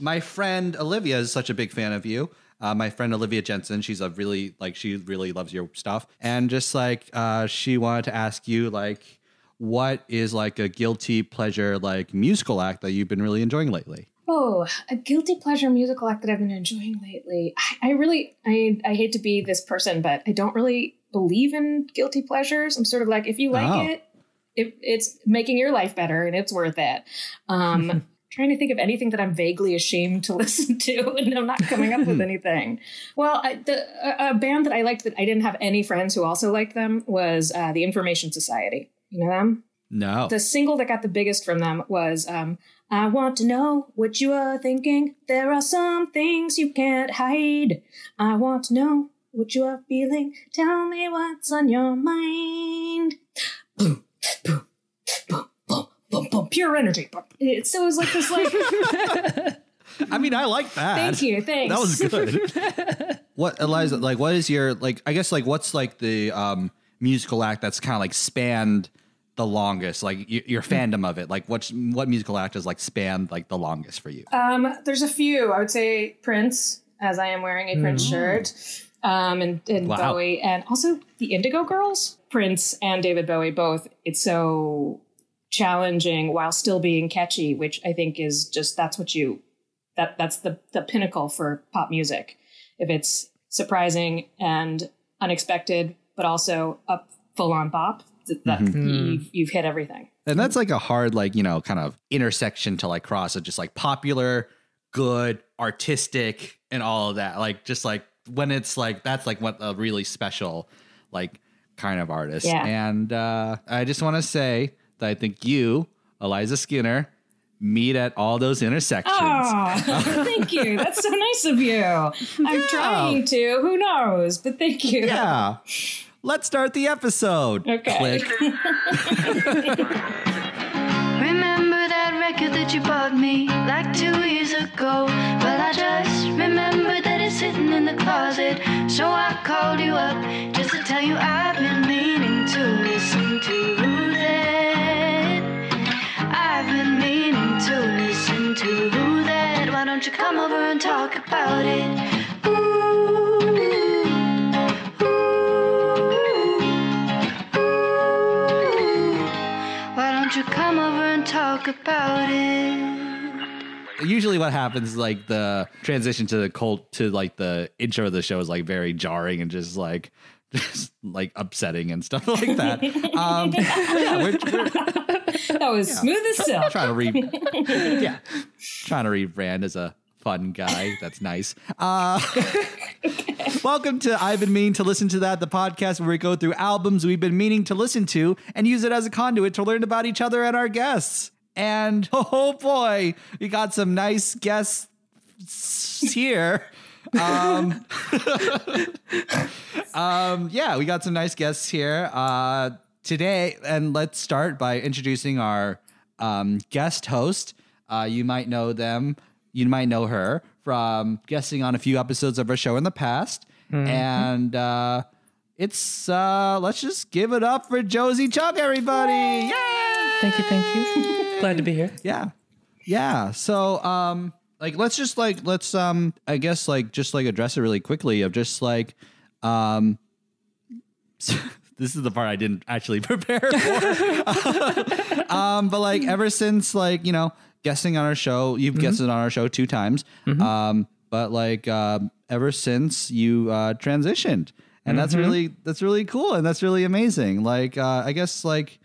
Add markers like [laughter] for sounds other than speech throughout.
my friend Olivia is such a big fan of you. Uh, my friend Olivia Jensen, she's a really like she really loves your stuff, and just like uh, she wanted to ask you like, what is like a guilty pleasure like musical act that you've been really enjoying lately? Oh, a guilty pleasure musical act that I've been enjoying lately. I, I really, I, I hate to be this person, but I don't really believe in guilty pleasures. I'm sort of like, if you like Oh. it, it, it's making your life better and it's worth it. Um, [laughs] trying to think of anything that I'm vaguely ashamed to [laughs] listen to, and I'm not coming up with anything. Well, I, the a, a band that I liked that I didn't have any friends who also liked them was uh, the Information Society. You know them? No. The single that got the biggest from them was um, I want to know what you are thinking. There are some things you can't hide. I want to know what you are feeling. Tell me what's on your mind. Boom, boom, boom, boom, boom, boom. Pure energy. It, so it was like this, like, [laughs] I mean, I like that. thank you, thanks. That was good. [laughs] what Eliza? Like, what is your like? I guess like, what's like the um musical act that's kind of like spanned the longest? Like y- your fandom of it. Like, what's what musical act has like spanned like the longest for you? Um, there's a few. I would say Prince, as I am wearing a Prince shirt, um, and, and Wow. Bowie, and also the Indigo Girls. Prince and David Bowie both. It's so challenging while still being catchy, which I think is just that's what you that that's the the pinnacle for pop music. If it's surprising and unexpected, but also a full on bop, th- that you've, you've hit everything. And that's like a hard, like, you know, kind of intersection to like cross of just like popular, good, artistic, and all of that. Like, just like when it's like, that's like what a really special, like, kind of artist. Yeah. And uh, I just want to say that I think you, Eliza Skinner, meet at all those intersections. Oh, [laughs] thank you. That's so nice of you. I'm trying to. Who knows? But thank you. Yeah. Let's start the episode. Okay. Click. [laughs] Remember that record that you bought me like two years ago? Well, I just remember that it's sitting in the closet. So I called you up just to tell you I've been meaning to listen to that. Why don't you come over and talk about it? About it? usually what happens is like the transition to the cult to like the intro of the show is like very jarring and just like [laughs] just like upsetting and stuff [laughs] like that. Um, [laughs] yeah, we're, we're That was smooth as silk. trying to re [laughs] yeah, trying to read rebrand as a fun guy. That's nice. Uh, [laughs] welcome to I've been meaning to listen to that, the podcast where we go through albums we've been meaning to listen to and use it as a conduit to learn about each other and our guests. And [laughs] oh boy, we got some nice guests here. Um, um, yeah, we got some nice guests here uh, today, and let's start by introducing our um, guest host. Uh, you might know them, you might know her from guesting on a few episodes of our show in the past, and uh, it's uh, let's just give it up for Josie Chuck, everybody! Yay! Thank you, thank you. [laughs] Glad to be here. Yeah. Yeah. So um like let's just like let's um I guess like just like address it really quickly of just like um [laughs] this is the part I didn't actually [laughs] prepare for. [laughs] um but like ever since like, you know, guessing on our show, you've guessed it on our show two times. Um but like um ever since you uh transitioned. And that's really that's really cool and that's really amazing. Like uh I guess like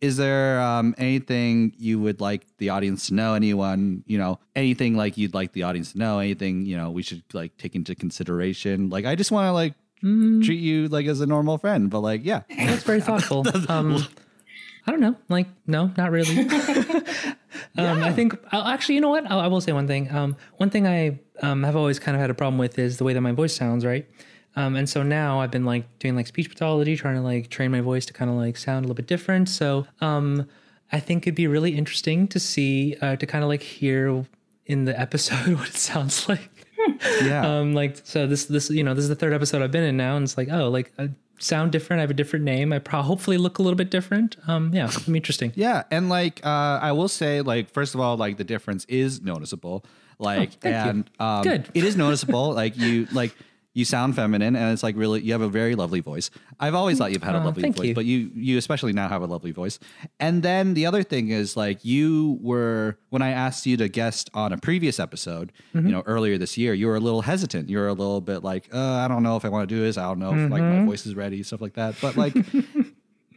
is there um, anything you would like the audience to know? Anyone, you know, anything like you'd like the audience to know? Anything, you know, we should like take into consideration? Like, I just want to like treat you like as a normal friend, but like, yeah, That's very thoughtful. [laughs] Um, I don't know. Like, no, not really. [laughs] um, I think, I'll, actually, you know what? I'll, I will say one thing. Um, one thing I um, have always kind of had a problem with is the way that my voice sounds, right? Um, and so now I've been like doing like speech pathology, trying to like train my voice to kind of like sound a little bit different. So um, I think it'd be really interesting to see, uh, to kind of like hear in the episode [laughs] what it sounds like. Yeah, [laughs] um like so this this you know this is the third episode i've been in now and it's like oh like i sound different i have a different name i probably hopefully look a little bit different um yeah be interesting yeah. And like, uh, I will say, like, first of all, like the difference is noticeable. Like, and um, Good. It is [laughs] noticeable. like you, like you sound feminine, and it's like really you have a very lovely voice. I've always thought you've had a Oh, lovely thank voice, you. but you you especially now have a lovely voice. And then the other thing is like you were when I asked you to guest on a previous episode, Mm-hmm. you know, earlier this year, you were a little hesitant. You were a little bit like, uh, I don't know if I want to do this. I don't know if like Mm-hmm. my voice is ready, stuff like that. But like. [laughs]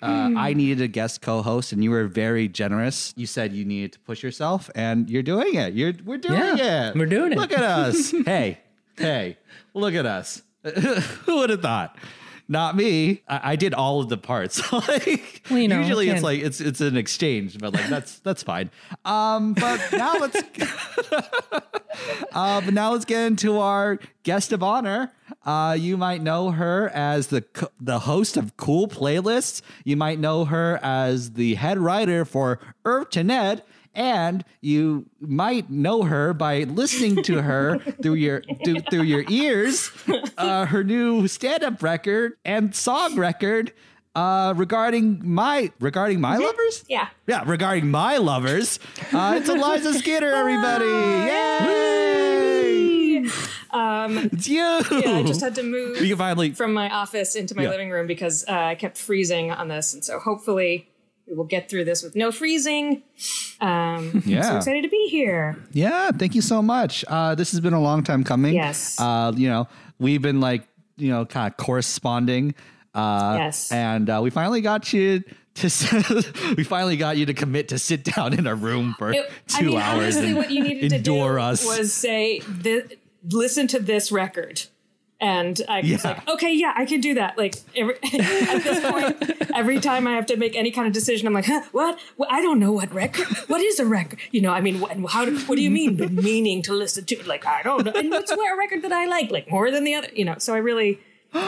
Uh, I needed a guest co-host, and you were very generous. You said you needed to push yourself, and you're doing it. You're we're doing Yeah, it. we're doing it. Look at us. [laughs] hey, hey, look at us. [laughs] Who would have thought? Not me. I, I did all of the parts. [laughs] like Well, you know, usually it's like it's it's an exchange, but like that's that's fine. Um, but now let's [laughs] uh, but now let's get into our guest of honor. Uh, you might know her as the co- the host of Cool Playlists. You might know her as the head writer for Earth to Ned. And you might know her by listening to her through your through, through your ears. Uh, her new stand-up record and song record uh, regarding my regarding my lovers. Yeah. Yeah, regarding my lovers, uh, it's Eliza [laughs] Skinner, everybody! Yay! Um, It's you. yeah, I just had to move You can finally. from my office into my Yeah. living room because uh, I kept freezing on this, and so hopefully we will get through this with no freezing. Um, I'm so Yeah. excited to be here. Yeah, thank you so much. Uh, this has been a long time coming. Yes. Uh, you know, we've been like, you know, kind of corresponding. Uh, Yes. And uh, we finally got you to. [laughs] we finally got you to commit to sit down in a room for It- two I mean, hours honestly, and what you needed endure to do us. was say, "Thi- "Listen to this record." And I was Yeah. like, okay, yeah, I can do that. Like every, [laughs] at this point, every time I have to make any kind of decision, I'm like, huh, what? Well, I don't know what record. What is a record? You know, I mean, what, how? Do, what do you mean? The meaning to listen to? Like, I don't know. And what's a record that I like? Like more than the other? You know. So I really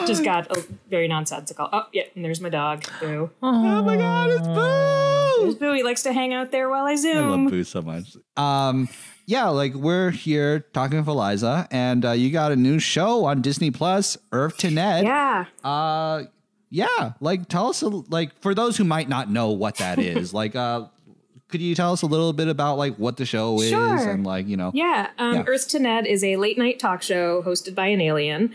just [gasps] got a very nonsensical. Oh, yeah, and there's my dog, Boo. oh my god, it's Boo! Boo, he likes to hang out there while I zoom. I love Boo so much. Um, yeah, like we're here talking with Eliza, and uh, you got a new show on Disney Plus, Earth to Ned. Yeah. Uh, yeah. Like, tell us, a, like, for those who might not know what that [laughs] is, like, uh, could you tell us a little bit about like what the show is Sure. and like you know? Yeah, um, Yeah. Earth to Ned is a late night talk show hosted by an alien.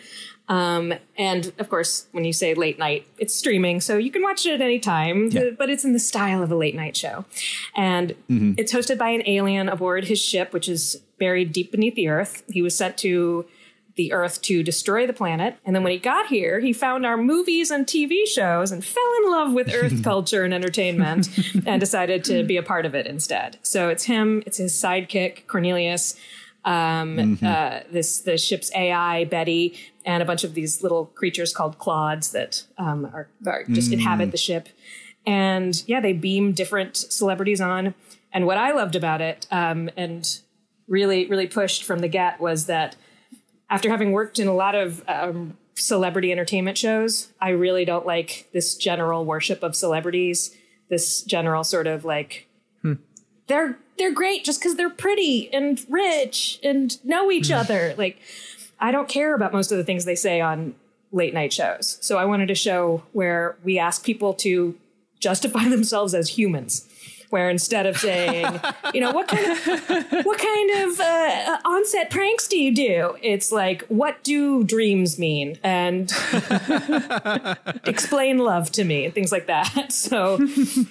Um, and of course, when you say late night, it's streaming, so you can watch it at any time, Yeah. but it's in the style of a late night show. And it's hosted by an alien aboard his ship, which is buried deep beneath the Earth. He was sent to the Earth to destroy the planet. And then when he got here, he found our movies and TV shows and fell in love with Earth [laughs] culture and entertainment and decided to be a part of it instead. So it's him, it's his sidekick, Cornelius, um, uh, this the ship's AI, Betty, and a bunch of these little creatures called clods that um, are, are just inhabit the ship. And yeah, they beam different celebrities on. And what I loved about it, um, and really, really pushed from the get, was that after having worked in a lot of um, celebrity entertainment shows, I really don't like this general worship of celebrities. This general sort of like they're they're great just because they're pretty and rich and know each hmm. other. Like I don't care about most of the things they say on late night shows. So I wanted a show where we ask people to justify [laughs] themselves as humans. Where instead of saying, [laughs] you know, what kind of what kind of uh, onset pranks do you do? It's like, what do dreams mean? And [laughs] explain love to me and things like that. [laughs] So,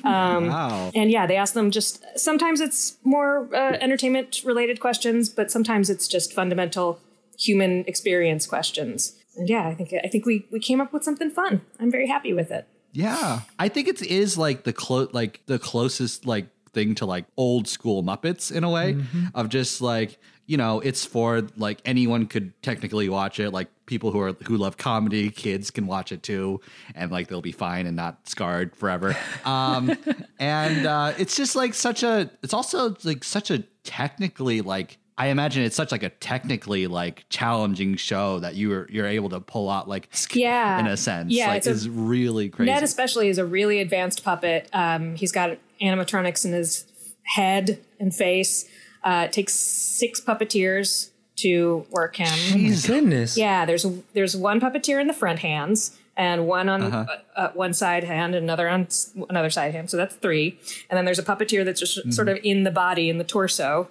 Wow. and yeah, they ask them just sometimes it's more uh, entertainment related questions, but sometimes it's just fundamental human experience questions. And yeah, I think I think we we came up with something fun. I'm very happy with it. Yeah, I think it is like the clo- like the closest like thing to like old school Muppets in a way of just like you know it's for like anyone could technically watch it. Like people who are who love comedy kids can watch it too and like they'll be fine and not scarred forever. Um [laughs] and uh it's just like such a it's also like such a technically like I imagine it's such like a technically like challenging show that you are you're able to pull out like Yeah. in a sense Yeah, like it's a- really crazy. Ned especially is a really advanced puppet. Um, he's got animatronics in his head and face. Uh, it takes six puppeteers to work him. Oh my goodness. Yeah, there's there's one puppeteer in the front hands, and one on uh, uh, one side hand, and another on s- another side hand. So that's three. And then there's a puppeteer that's just sort of in the body, in the torso.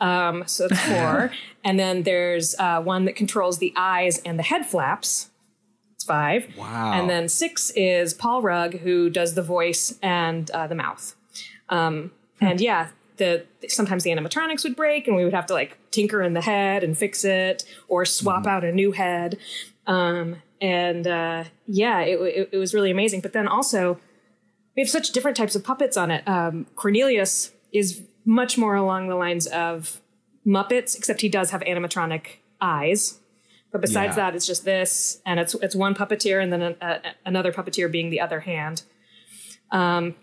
Um, so that's four. [laughs] and then there's uh, one that controls the eyes and the head flaps. It's five. Wow. And then six is Paul Rugg, who does the voice and uh, the mouth. Um, and yeah, the sometimes the animatronics would break, and we would have to like tinker in the head and fix it, or swap out a new head. Um, and uh, yeah, it, it, it was really amazing. But then also, we have such different types of puppets on it. Um, Cornelius is much more along the lines of Muppets, except he does have animatronic eyes. But besides Yeah. that, it's just this, and it's it's one puppeteer, and then a, a, another puppeteer being the other hand. Um,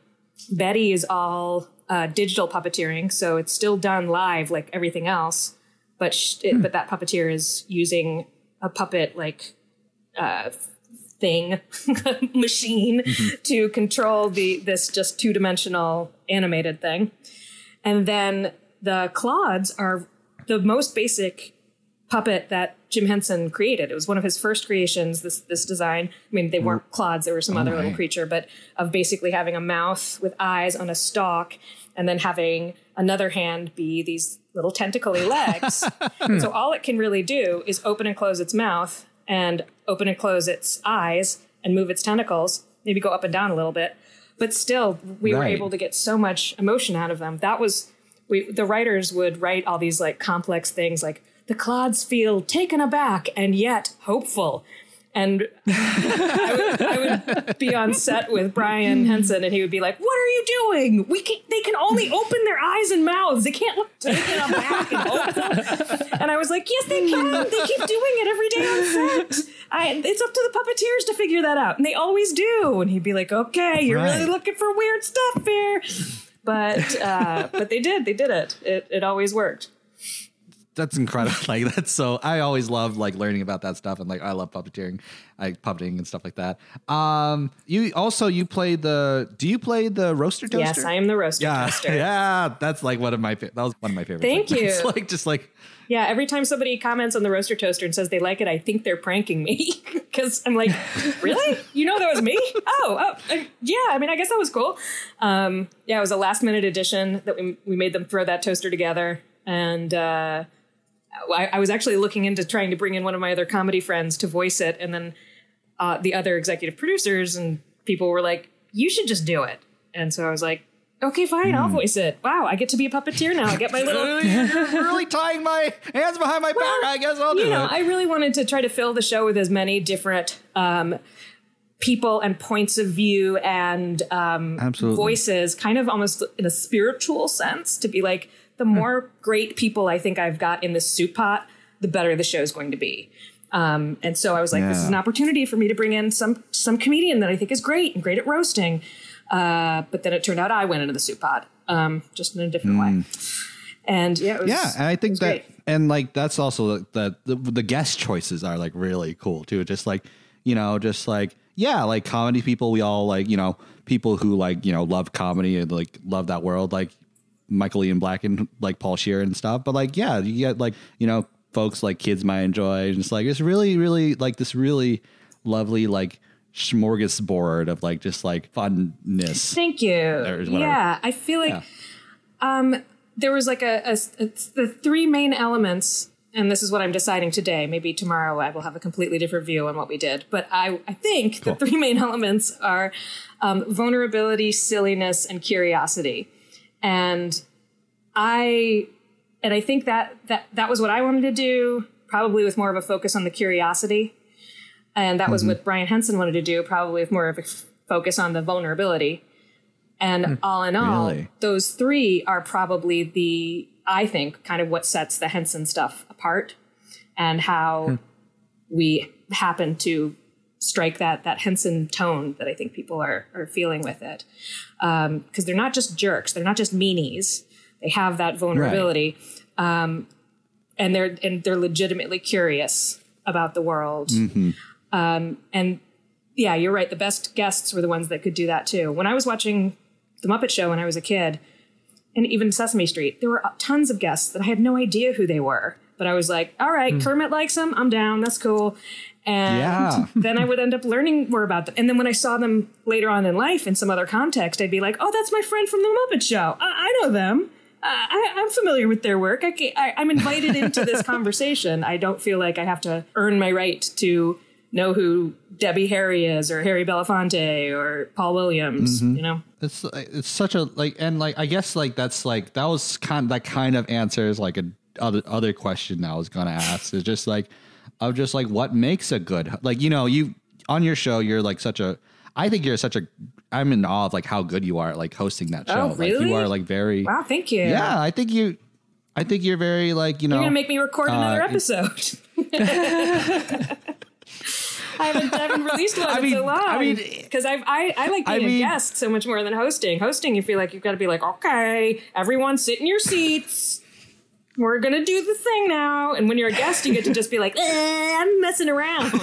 Betty is all uh, digital puppeteering, so it's still done live like everything else, but sh- it, but that puppeteer is using a puppet like uh, thing [laughs] machine to control the this just two dimensional animated thing, and then the clods are the most basic puppet that Jim Henson created. It was one of his first creations. This this design. I mean, they weren't mm. clods; they were some other little creature, but of basically having a mouth with eyes on a stalk, and then having another hand be these little tentacly [laughs] legs. so all it can really do is open and close its mouth, and open and close its eyes, and move its tentacles. Maybe go up and down a little bit, but still, we were able to get so much emotion out of them. That was we the writers would write all these like complex things like the clods feel taken aback and yet hopeful and [laughs] I, would, I would be on set with Brian Henson and he would be like what are you doing? We can they can only open their eyes and mouths. They can't look taken aback and hopeful and I was like yes they can. They keep doing it every day on set. I, it's up to the puppeteers to figure that out and they always do. And he'd be like okay you're really looking for weird stuff here. But uh, but they did they did it. It, it always worked that's incredible. [laughs] Like that's so. I always loved like learning about that stuff, and like I love puppeteering, like puppeting and stuff like that. Um, you also you play the. Do you play the roaster toaster? yes i am the roaster Yeah, toaster [laughs] yeah. That's like one of my. That was one of my favorite. Thank segments. [laughs] you. like just like Yeah, every time somebody comments on the roaster toaster and says they like it, I think they're pranking me because I'm like, really? You know that was me? Oh, oh, uh, yeah. I mean, I guess that was cool. Um, yeah, it was a last minute addition that we we made them throw that toaster together, and uh, I, I was actually looking into trying to bring in one of my other comedy friends to voice it, and then uh, the other executive producers and people were like, "You should just do it," and so I was like. Okay, fine. I'll voice it. Wow, I get to be a puppeteer now. I get my little [laughs] [laughs] really tying my hands behind my back. I guess I'll do you know, it. I really wanted to try to fill the show with as many different um, people and points of view and um, voices, kind of almost in a spiritual sense, to be like, the more great people I think I've got in this soup pot, the better the show is going to be. Um, and so I was like, this is an opportunity for me to bring in some some comedian that I think is great and great at roasting. Uh, but then it turned out I went into the soup pot, um, just in a different way. And yeah, it was, yeah, and I think that, great. and like that's also that the, the guest choices are like really cool too. Just like you know, just like yeah, like comedy people. We all like you know people who like you know love comedy and like love that world, like Michael Ian Black and like Paul Scheer and stuff. But like yeah, you get like you know folks like kids might enjoy. And it's like it's really really like this really lovely like smorgasbord of like just like funness. Thank you. Yeah, I feel like Yeah. um, there was like a, a, it's the three main elements, and this is what I'm deciding today. Maybe tomorrow I will have a completely different view on what we did. But I, I think Cool. the three main [laughs] elements are um, vulnerability, silliness, and curiosity. And I, and I think that that that was what I wanted to do. Probably with more of a focus on the curiosity and that was Mm-hmm. what Brian Henson wanted to do, probably with more of a f- focus on the vulnerability. And all in all, Really? those three are probably the, I think, kind of what sets the Henson stuff apart, and how we happen to strike that that Henson tone that I think people are are feeling with it, because they're not just jerks, they're not just meanies. They have that vulnerability, um, and they're and they're legitimately curious about the world Um, and yeah, you're right. The best guests were the ones that could do that too. When I was watching The Muppet Show when I was a kid, and even Sesame Street, there were tons of guests that I had no idea who they were. but I was like, all right, Kermit likes them. I'm down. That's cool. And Yeah. [laughs] then I would end up learning more about them. And then when I saw them later on in life in some other context, I'd be like, oh, that's my friend from the Muppet Show. I, I know them. Uh, I, I'm familiar with their work. I, I'm invited into this [laughs] conversation. I don't feel like I have to earn my right to know who Debbie Harry is or Harry Belafonte or Paul Williams. You know, It's it's such a like and like I guess like that's like that was kind that kind of answers like a other other question I was gonna ask. It's just like of just like what makes a good like you know you on your show you're like such a I think you're such a I'm in awe of like how good you are at like hosting that show. Oh, Like really? you are like very wow, thank you. yeah. I think you I think you're very like you know You're gonna make me record another uh, episode. [laughs] [laughs] I haven't, I haven't released one I in mean- so long. I mean- because I I I like I being mean- a guest so much more than hosting. Hosting, you feel like you've got to be like, okay, everyone, sit in your seats. We're gonna do the thing now. And when you're a guest, you get to just be like, eh, I'm messing around. [laughs]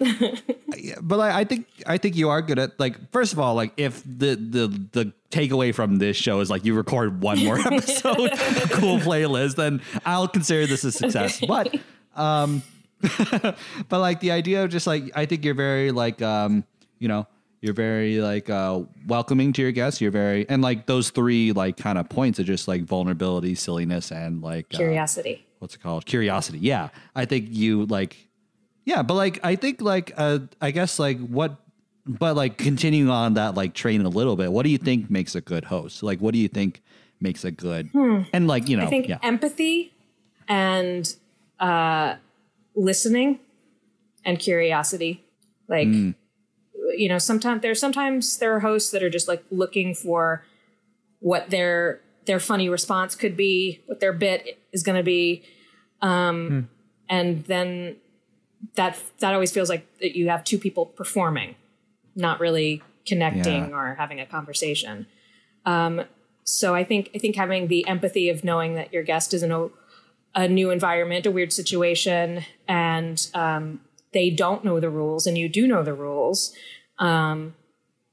[laughs] but like, I think I think you are good at like first of all like if the the the takeaway from this show is like you record one more [laughs] episode cool playlist then I'll consider this a success but um but like the idea of just like I think you're very like um you know you're very like uh welcoming to your guests. You're very and like those three like kind of points are just like vulnerability silliness and like uh, Curiosity. what's it called? Curiosity. Yeah. I think you like yeah but like i think like uh i guess like what but like continuing on that like train a little bit what do you think makes a good host? Like what do you think makes a good and like you know I think yeah. empathy and uh, listening and curiosity. Like, you know, sometimes there's sometimes there are hosts that are just like looking for what their their funny response could be, what their bit is going to be, um, and then that that always feels like that you have two people performing, not really connecting Yeah. or having a conversation. Um, so I think I think having the empathy of knowing that your guest is in a, a new environment, a weird situation, and um, they don't know the rules, and you do know the rules, um,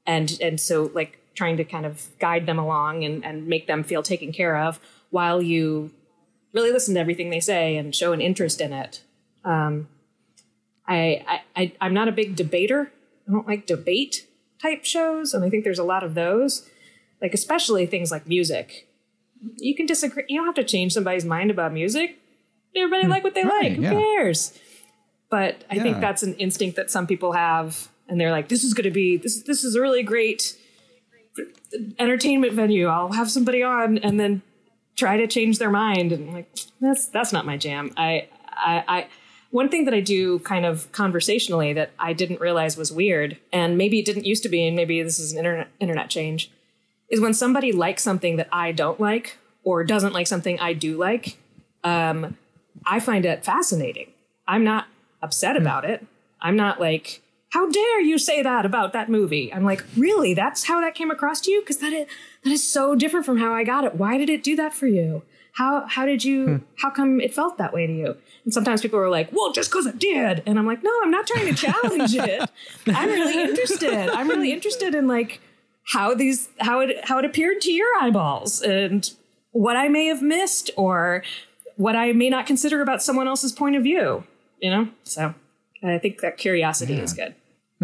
and and so like trying to kind of guide them along and, and make them feel taken care of while you really listen to everything they say and show an interest in it. Um, I, I, I I'm not a big debater. I don't like debate type shows, and I think there's a lot of those like especially things like music. You can disagree. You don't have to change somebody's mind about music. Everybody like what they Hmm. Right, like. Who yeah. cares? But I think that's an instinct that some people have, and they're like, "This is going to be this. This is a really great entertainment venue. I'll have somebody on, and then try to change their mind." And I'm like, that's that's not my jam. I I. I one thing that I do kind of conversationally that I didn't realize was weird, and maybe it didn't used to be, and maybe this is an internet internet change, is when somebody likes something that I don't like or doesn't like something I do like, um, I find it fascinating. I'm not upset about it. I'm not like, how dare you say that about that movie? I'm like, really? That's how that came across to you? Because that is, that is so different from how I got it. Why did it do that for you? How how did you? Hmm. How come it felt that way to you? And sometimes people are like, well, just because it did. And I'm like, no, I'm not trying to challenge it. I'm really interested. I'm really interested in like how these how it how it appeared to your eyeballs and what I may have missed or what I may not consider about someone else's point of view. You know, so I think that curiosity is good.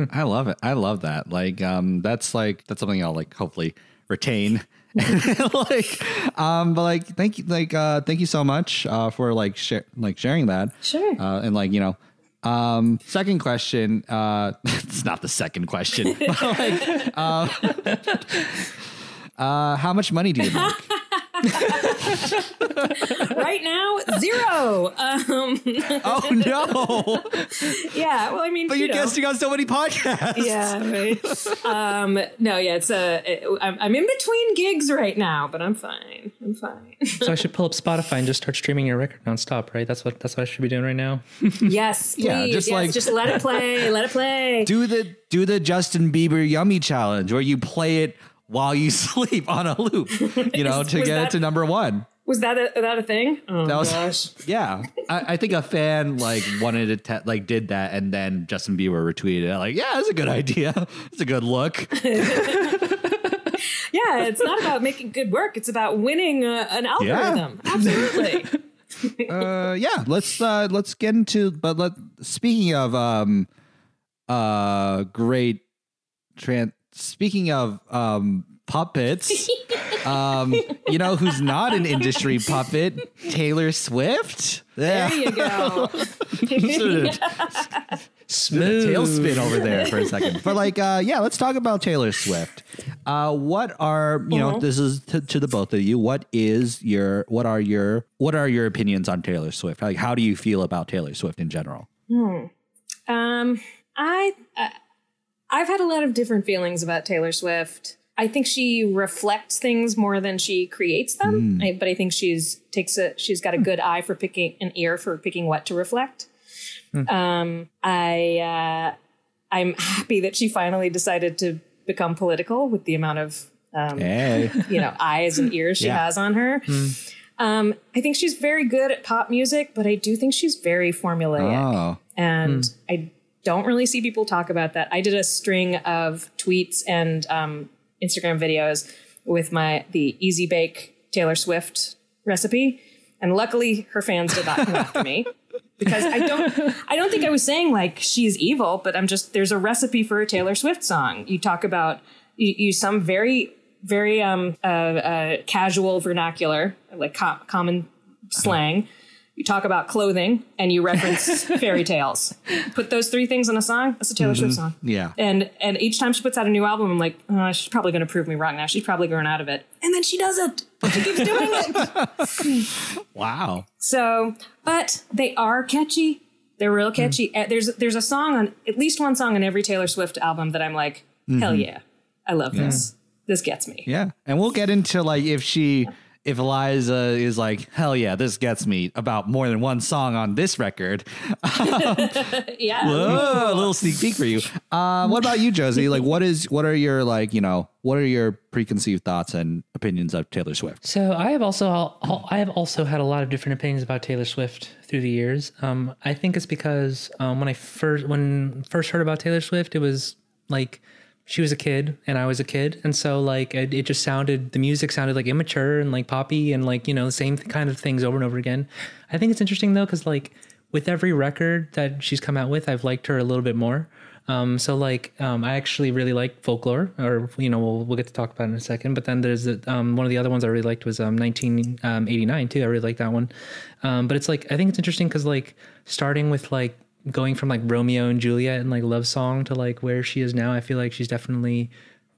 [laughs] I love it. I love that. Like, um, that's like that's something I'll like hopefully retain. [laughs] like, um, but like, thank you, like, uh, thank you so much, uh, for like share, like sharing that. Sure. Uh, and like, you know, um, second question. Uh, [laughs] it's not the second question. like, uh, uh, how much money do you make? [laughs] right now, zero. Um, [laughs] oh no! [laughs] yeah. Well, I mean, But you you're know. guesting on so many podcasts. Yeah, right. um, no, yeah, it's a. I'm, I'm in between gigs right now, but I'm fine. I'm fine. So I should pull up Spotify and just start streaming your record nonstop, right? That's what that's what I should be doing right now. yes, please. Yeah, just yes, like- just let it play. Let it play. do the do the Justin Bieber yummy challenge where you play it while you [laughs] sleep on a loop, you know, to get that- it to number one. Was that a, that a thing? Oh That was gosh. [laughs] yeah. I, I think a fan like wanted to te- like did that, and then Justin Bieber retweeted it. Like, yeah, that's a good idea. It's a good look. Yeah, [laughs] yeah, it's not about making good work. It's about winning uh, an algorithm. Absolutely. uh, yeah, let's uh, let's get into. But let speaking of um, uh, great. Tran- speaking of um, puppets, [laughs] um, you know who's not an industry puppet? Taylor Swift. There you go. [laughs] Smooth. tailspin over there for a second. But like, uh, yeah, let's talk about Taylor Swift. Uh, what are you know? This is to, to the both of you. What is your what are your what are your opinions on Taylor Swift? Like, how do you feel about Taylor Swift in general? Hmm. Um, I, I I've had a lot of different feelings about Taylor Swift. I think she reflects things more than she creates them. I, but I think she's takes a she's got a good eye for picking an ear for picking what to reflect. Um, I uh, I'm happy that she finally decided to become political with the amount of um, Hey, [laughs] you know eyes and ears she Yeah. has on her. Um, I think she's very good at pop music, but I do think she's very formulaic oh, and I don't really see people talk about that. I did a string of tweets and um, Instagram videos with my the Easy Bake Taylor Swift recipe, and luckily her fans did not come after me [laughs] because I don't I don't think I was saying like she's evil, but I'm just there's a recipe for a Taylor Swift song. You talk about you use some very very um uh, uh casual vernacular like co- common slang you talk about clothing and you reference [laughs] fairy tales. Put those three things in a song. That's a Taylor Swift mm-hmm. song. yeah. And and each time she puts out a new album, I'm like, oh, she's probably going to prove me wrong now. She's probably grown out of it, and then she doesn't. But she keeps doing it. [laughs] Wow. So, but they are catchy. They're real mm-hmm. catchy. Uh, There's there's a song on at least one song on every Taylor Swift album that I'm like, hell mm-hmm. yeah, I love this. This gets me. Yeah, and we'll get into like if she if Eliza is like hell yeah, this gets me about more than one song on this record. [laughs] [laughs] Yeah. Whoa, a little sneak peek for you. Uh, what about you, Josie? Like, what is what are your like you know what are your preconceived thoughts and opinions of Taylor Swift? So I have also I have also had a lot of different opinions about Taylor Swift through the years. Um, I think it's because um, when I first when first heard about Taylor Swift, it was like she was a kid and I was a kid, and so like it, it just sounded the music sounded like immature and like poppy and like you know same kind of things over and over again. I think it's interesting though because like with every record that she's come out with, I've liked her a little bit more. Um, so like, um, I actually really like folklore, or you know, we'll we'll get to talk about it in a second. But then there's um, one of the other ones I really liked was um 1989 too. I really like that one. Um, but it's like I think it's interesting because like starting with like going from like Romeo and Juliet and like love song to like where she is now, I feel like she's definitely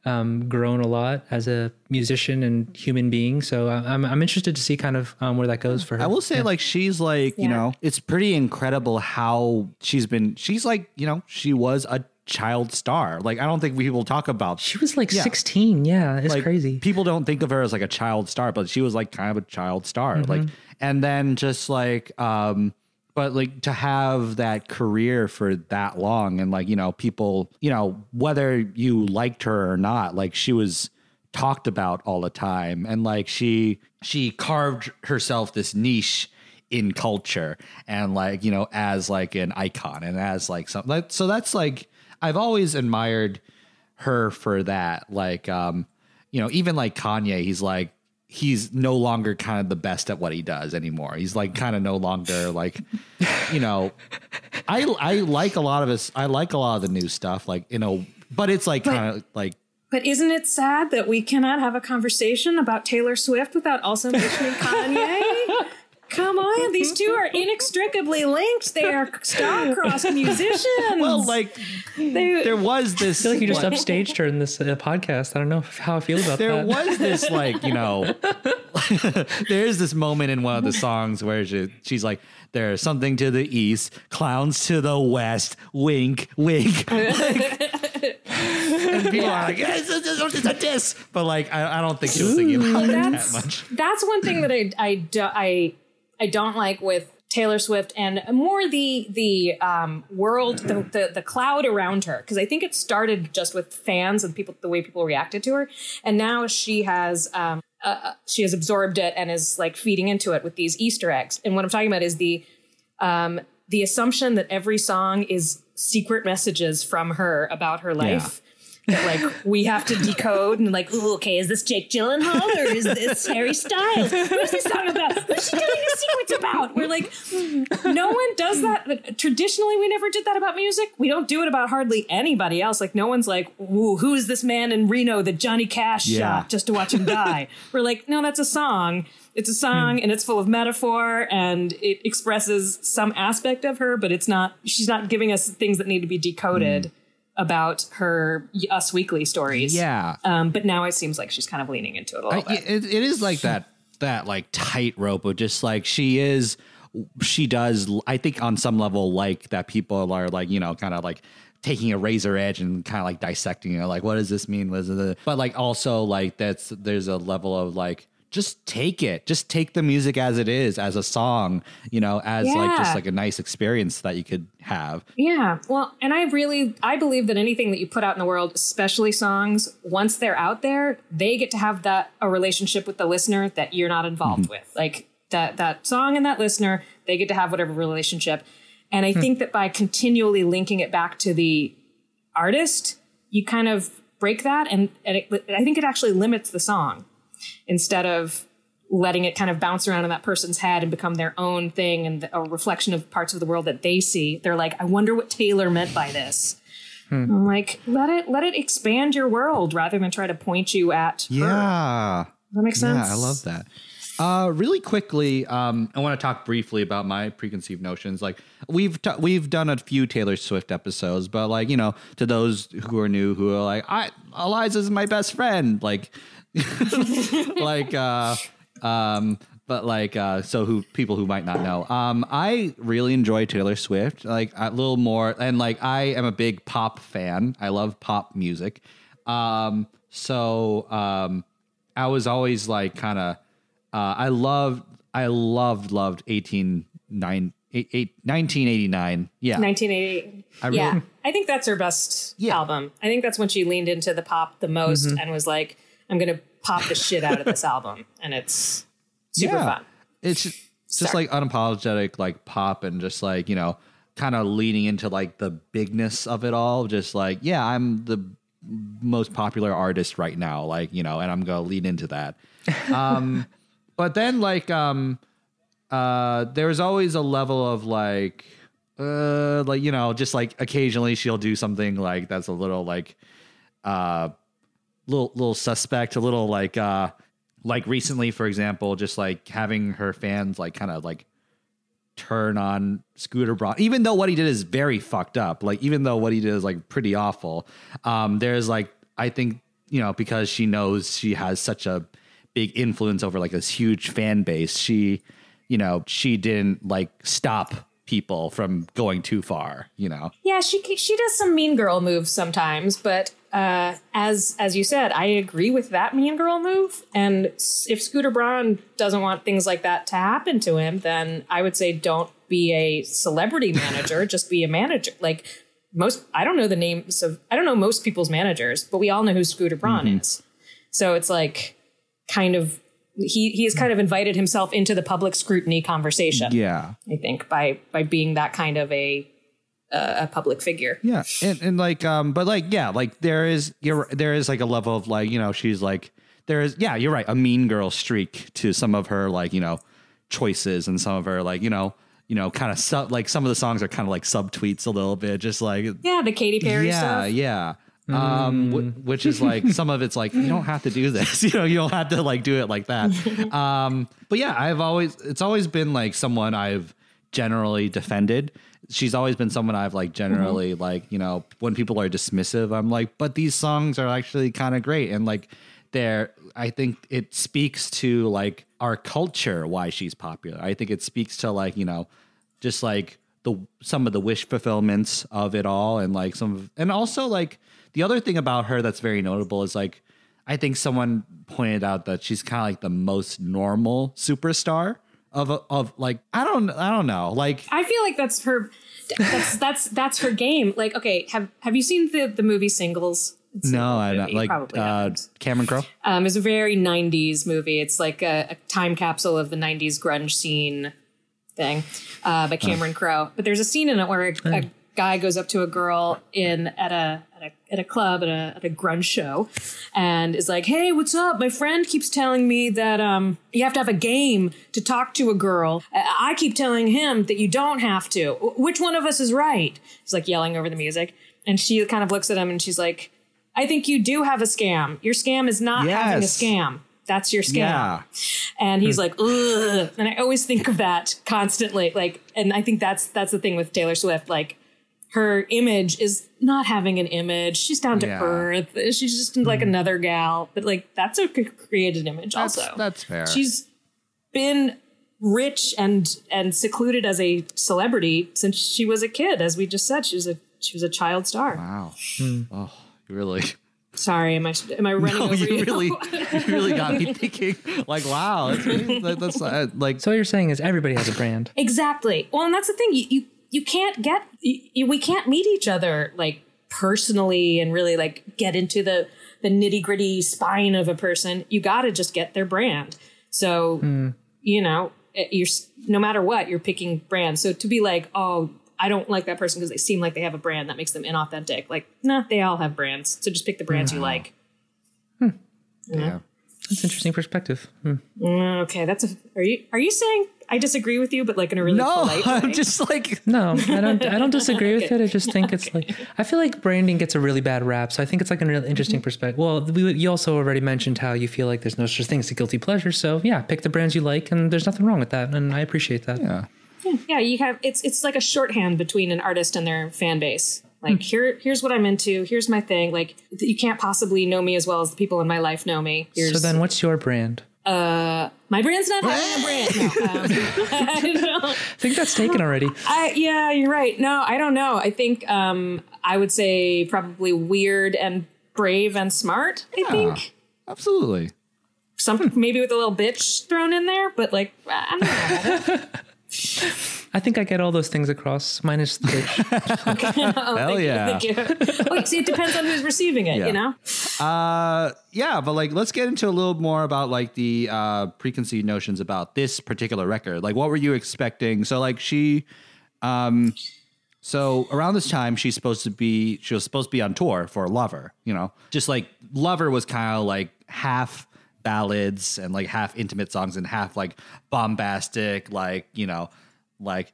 um, grown a lot as a musician and human being. So I- I'm I'm interested to see kind of um, where that goes for her. I will say, like, she's like, you Yeah. know, it's pretty incredible how she's been. She's like, you know, she was a child star. Like, I don't think people talk about. She was like Yeah. 16. Yeah, it's like, crazy. People don't think of her as like a child star, but she was like kind of a child star. Mm-hmm. Like, and then just like, um, but like to have that career for that long and like, you know, people, you know, whether you liked her or not, like she was talked about all the time. And like she, she carved herself this niche in culture and like, you know, as like an icon and as like something so that's like, I've always admired her for that. Like, um, you know, even like Kanye, he's like, he's no longer kind of the best at what he does anymore. He's like kind of no longer like, you know, I I like a lot of his. I like a lot of the new stuff. Like you know, but it's like kind of like But isn't it sad that we cannot have a conversation about Taylor Swift without also mentioning [laughs] Kanye? Come on, these two are [laughs] inextricably linked. They are star-crossed [laughs] musicians. well, like They- there was this. I feel like you just What? upstaged her in this uh, podcast. I don't know how I feel about there that. There was this [laughs] like you know there's this moment in one of the songs where she, she's like there's something to the east clowns to the west wink wink Like, and people are like yes, it's, it's, it's a diss but like I, I don't think she was thinking about it that much that's one thing that I I do, I I don't like with Taylor Swift and more the the um, world the, the the cloud around her. Because I think it started just with fans and people the way people reacted to her. And now she has um, uh, she has absorbed it and is like feeding into it with these Easter eggs. And what I'm talking about is the um, the assumption that every song is secret messages from her about her life. That like we have to decode and like, ooh, okay, is this Jake Gyllenhaal or is this Harry Styles? Who's this song about? Who's she telling a secret about? We're like, hmm, no one does that. Traditionally, we never did that about music. We don't do it about hardly anybody else. Like, no one's like, ooh, who is this man in Reno that Johnny Cash Yeah. shot just to watch him die? [laughs] We're like, no, that's a song. It's a song hmm. and it's full of metaphor and it expresses some aspect of her, but it's not, she's not giving us things that need to be decoded hmm. About her Us Weekly stories. Yeah. Um, but now it seems like she's kind of leaning into it a little I, bit. it, it is like that that like tightrope of just like she is she does I think on some level like that people are like you know kind of like taking a razor edge and kind of like dissecting it like what does this mean was it but like also like that's there's a level of like just take it just take the music as it is as a song you know as like just like a nice experience that you could have Yeah. Well, and I really I believe that anything that you put out in the world, especially songs, once they're out there, they get to have that a relationship with the listener that you're not involved mm-hmm. with. Like that that song and that listener, they get to have whatever relationship. And I hmm. think that by continually linking it back to the artist, you kind of break that and, and it, I think it actually limits the song instead of letting it kind of bounce around in that person's head and become their own thing and a reflection of parts of the world that they see. They're like, I wonder what Taylor meant by this. I'm like, let it let it expand your world rather than try to point you at yeah Does that makes sense? Yeah, I love that. Uh, really quickly, um, I want to talk briefly about my preconceived notions. Like we've t- we've done a few Taylor Swift episodes, but like you know, to those who are new, who are like, I Eliza's my best friend, like, [laughs] like, uh, um, but like, uh, so who people who might not know, um, I really enjoy Taylor Swift, like a little more, and like I am a big pop fan. I love pop music. Um, so um, I was always like kind of uh, I loved I loved loved 18 nine, eight, eight, 1989. Yeah. 1988. I really- yeah, I think that's her best Yeah. album. I think that's when she leaned into the pop the most Mm-hmm. and was like, "I'm going to pop the shit out of this [laughs] album," and it's super yeah. fun. It's just, just like unapologetic like pop and just like, you know, kind of leaning into like the bigness of it all. Just like, yeah, I'm the most popular artist right now, like, you know, and I'm going to lean into that. [laughs] Um but then like um uh there's always a level of like uh like you know just like occasionally she'll do something like that's a little like uh little little suspect a little like uh like recently for example just like having her fans like kind of like turn on Scooter Braun, even though what he did is very fucked up. Like even though what he did is like pretty awful. Um, there's like I think you know because she knows she has such a big influence over like this huge fan base. She, you know, she didn't like stop people from going too far. You know. Yeah, she she does some mean girl moves sometimes, but uh, as as you said, I agree with that mean girl move. And if Scooter Braun doesn't want things like that to happen to him, then I would say don't be a celebrity [laughs] manager. just be a manager. Like most, I don't know the names of I don't know most people's managers, but we all know who Scooter Braun is. So it's like kind of he he has kind of invited himself into the public scrutiny conversation. Yeah. I think by by being that kind of a uh, a public figure. Yeah, and and like um, but like yeah, like there is you're there is like a level of like you know she's like there is yeah you're right a mean girl streak to some of her like you know choices and some of her like you know you know kind of sub like some of the songs are kind of like sub tweets a little bit just like Yeah, the Katy Perry yeah stuff. yeah um wh- which is like [laughs] some of it's like you don't have to do this. [laughs] You know you don't have to like do it like that. [laughs] Um but yeah i've always it's always been like someone i've generally defended. She's always been someone i've like generally like you know when people are dismissive i'm like but these songs are actually kind of great. And like they're i think it speaks to like our culture why she's popular. I think it speaks to like you know just like the some of the wish fulfillments of it all and like some of, and also like the other thing about her that's very notable is like I think someone pointed out that she's kind of like the most normal superstar of a, of like I don't I don't know like I feel like that's her. That's that's that's her game. Like, okay, have have you seen the the movie Singles? It's no I don't like uh. Cameron Crowe Um, it's a very '90s movie. It's like a, a time capsule of the '90s grunge scene thing uh, by Cameron Crowe. But there's a scene in it where a, a guy goes up to a girl in at a at a at a club at a at a grunge show, and is like, "Hey, what's up? My friend keeps telling me that um you have to have a game to talk to a girl. I I keep telling him that you don't have to. Which one of us is right?" He's like yelling over the music, and she kind of looks at him and she's like, "I think you do have a scam. Your scam is not having a scam." That's your scam. Yeah. And he's like, ugh. And I always think of that constantly. Like, and I think that's that's the thing with Taylor Swift. Like, her image is not having an image. She's down to Yeah. earth. She's just like another gal. But like, that's a created image. That's, also, that's fair. she's been rich and and secluded as a celebrity since she was a kid. As we just said, she was a she was a child star. wow. Oh, you really. Sorry, am I am I running No, over you? you really, [laughs] you really got me thinking. Like, wow, that's, that, that's uh, like So what you're saying is everybody has a brand. Exactly. Well, and that's the thing. You you, you can't get you, we can't meet each other like personally and really like get into the the nitty gritty spine of a person. You got to just get their brand. So you know you're no matter what you're picking brands. So to be like, oh, I don't like that person because they seem like they have a brand that makes them inauthentic. Like, nah, they all have brands. So just pick the brands you like. yeah. That's interesting perspective. Hmm. Mm, Okay, that's a. Are you are you saying I disagree with you, but like in a really No, polite [laughs] way? I'm just like No, I don't. I don't [laughs] disagree with it. I just think it's like I feel like branding gets a really bad rap. So I think it's like a really interesting mm-hmm. perspective. Well, we, you also already mentioned how you feel like there's no such thing as a guilty pleasure. So yeah, pick the brands you like, and there's nothing wrong with that. And I appreciate that. yeah. yeah you have it's it's like a shorthand between an artist and their fan base like hmm. here here's what i'm into here's my thing like you can't possibly know me as well as the people in my life know me here's So then, what's your brand? My brand's not having a brand. No, um, [laughs] I, don't, I think that's taken already. I yeah you're right. No i don't know. I think um i would say probably weird and brave and smart i think. Absolutely. some maybe with a little bitch thrown in there but like i don't know [laughs] I think I get all those things across, minus the bitch. [laughs] [laughs] oh, Hell thank you, yeah. thank you. [laughs] Wait, see, it depends on who's receiving it, Yeah. you know? Uh, yeah, but like, let's get into a little more about like the uh, preconceived notions about this particular record. Like, what were you expecting? So, like, she, um, so around this time, she's supposed to be, she was supposed to be on tour for Lover. You know, just like Lover was kind of like half ballads and like half intimate songs and half like bombastic, like you know, like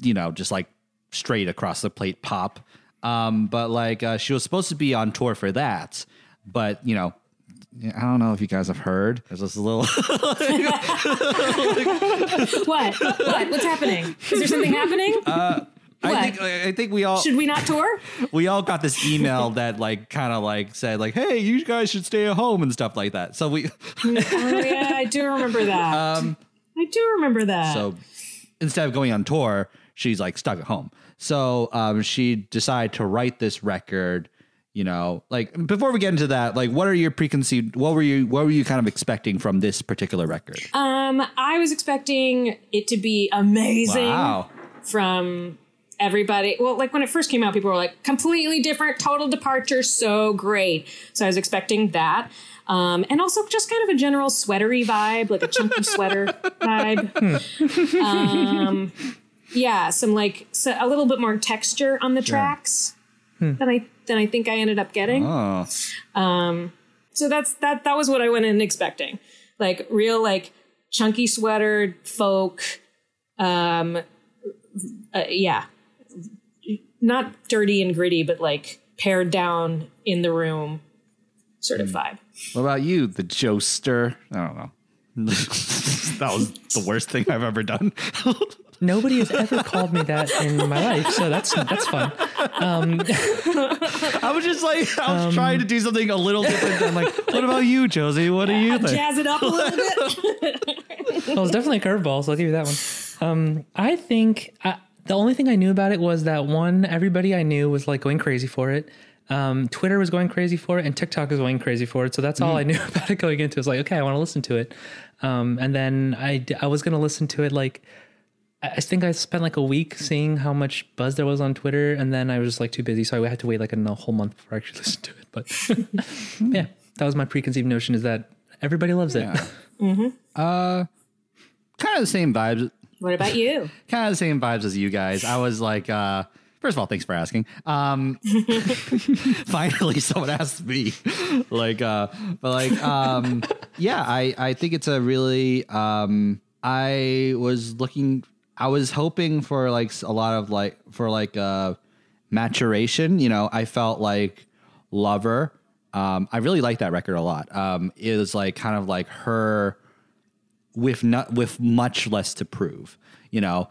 you know, just like straight across the plate pop. Um, but like uh, she was supposed to be on tour for that, but you know, I don't know if you guys have heard. There's this little [laughs] [laughs] What? What? What's happening? Is there something happening? I What? think I think we all Should we not tour? [laughs] we all got this email [laughs] that like kind of like said like, hey, you guys should stay at home and stuff like that. So we [laughs] Oh yeah, I do remember that. um I do remember that. so instead of going on tour, she's like stuck at home. So um she decided to write this record. You know, like before we get into that, like what are your preconceived? What were you? What were you kind of expecting from this particular record? um, I was expecting it to be amazing Wow. from everybody. Well, like when it first came out, people were like completely different, total departure, so great. So I was expecting that. Um, and also just kind of a general sweatery vibe, like a chunky [laughs] sweater vibe. Um, yeah, some like so a little bit more texture on the tracks than I than I think I ended up getting. Oh, So that's that that was what I went in expecting. Like real like chunky sweater folk um uh, yeah. Not dirty and gritty but like pared down in the room sort of hmm. vibe. what about you, the Joester? I don't know. [laughs] that was the worst thing I've ever done. [laughs] Nobody has ever called me that in my life, so that's that's fun. Um, [laughs] I was just like, I was um, trying to do something a little different than like, what about you, Josie? What do you think? Jazz it up a little bit. Well, it was definitely a curveball, so I'll give you that one. Um, I think I, the only thing I knew about it was that one, everybody I knew was like going crazy for it. Um, Twitter was going crazy for it, and TikTok was going crazy for it. So that's all I knew [laughs] about it going into. It was like, okay, I want to listen to it. Um, and then I I was going to listen to it like, I I think I spent like a week seeing how much buzz there was on Twitter, and then I was just like too busy, so I had to wait like a whole month before I actually [laughs] listened to it. But [laughs] yeah, that was my preconceived notion: is that everybody loves it. Uh, kind of the same vibes. What about you? [laughs] Kind of the same vibes as you guys. I was like, uh, First of all, thanks for asking. Um, [laughs] finally, someone asked me. like, uh, but like, um, yeah, I I think it's a really. Um, I was looking. I was hoping for like a lot of like for like uh maturation. You know, I felt like Lover. Um, I really like that record a lot. Um, it was like kind of like her with not with much less to prove. You know,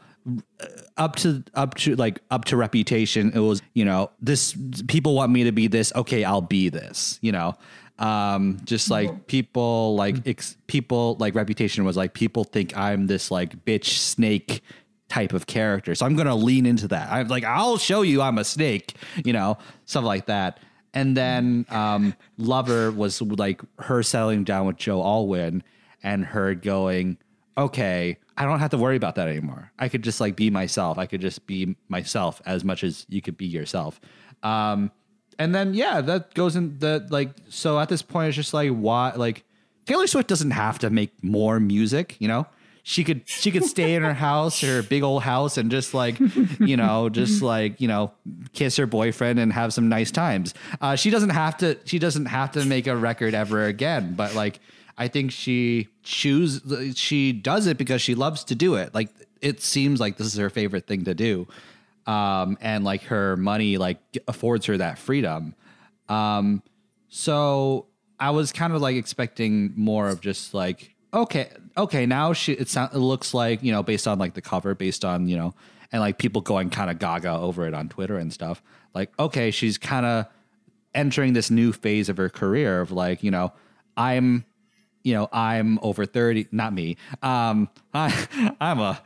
up to up to like up to reputation. It was you know this people want me to be this. Okay, I'll be this. You know, um, just like people like ex, people like reputation was like people think I'm this like bitch snake type of character. So I'm gonna lean into that. I'm like I'll show you I'm a snake. You know, stuff like that. And then um, Lover was like her settling down with Joe Alwyn and her going, okay, I don't have to worry about that anymore. I could just like be myself. I could just be myself as much as you could be yourself. Um, and then yeah, that goes in the like. So at this point, it's just like why like Taylor Swift doesn't have to make more music. You know, she could she could stay in her house, her big old house, and just like you know, just like you know, kiss her boyfriend and have some nice times. Uh, she doesn't have to. She doesn't have to make a record ever again. But like, I think she choose she does it because she loves to do it. Like it seems like this is her favorite thing to do. Um, and like her money like affords her that freedom. Um, so I was kind of like expecting more of just like okay, okay, now she it sounds it looks like you know based on like the cover, based on you know, and like people going kind of gaga over it on Twitter and stuff. Like okay, she's kind of entering this new phase of her career of like you know I'm you know I'm over thirty, not me. Um, I I'm a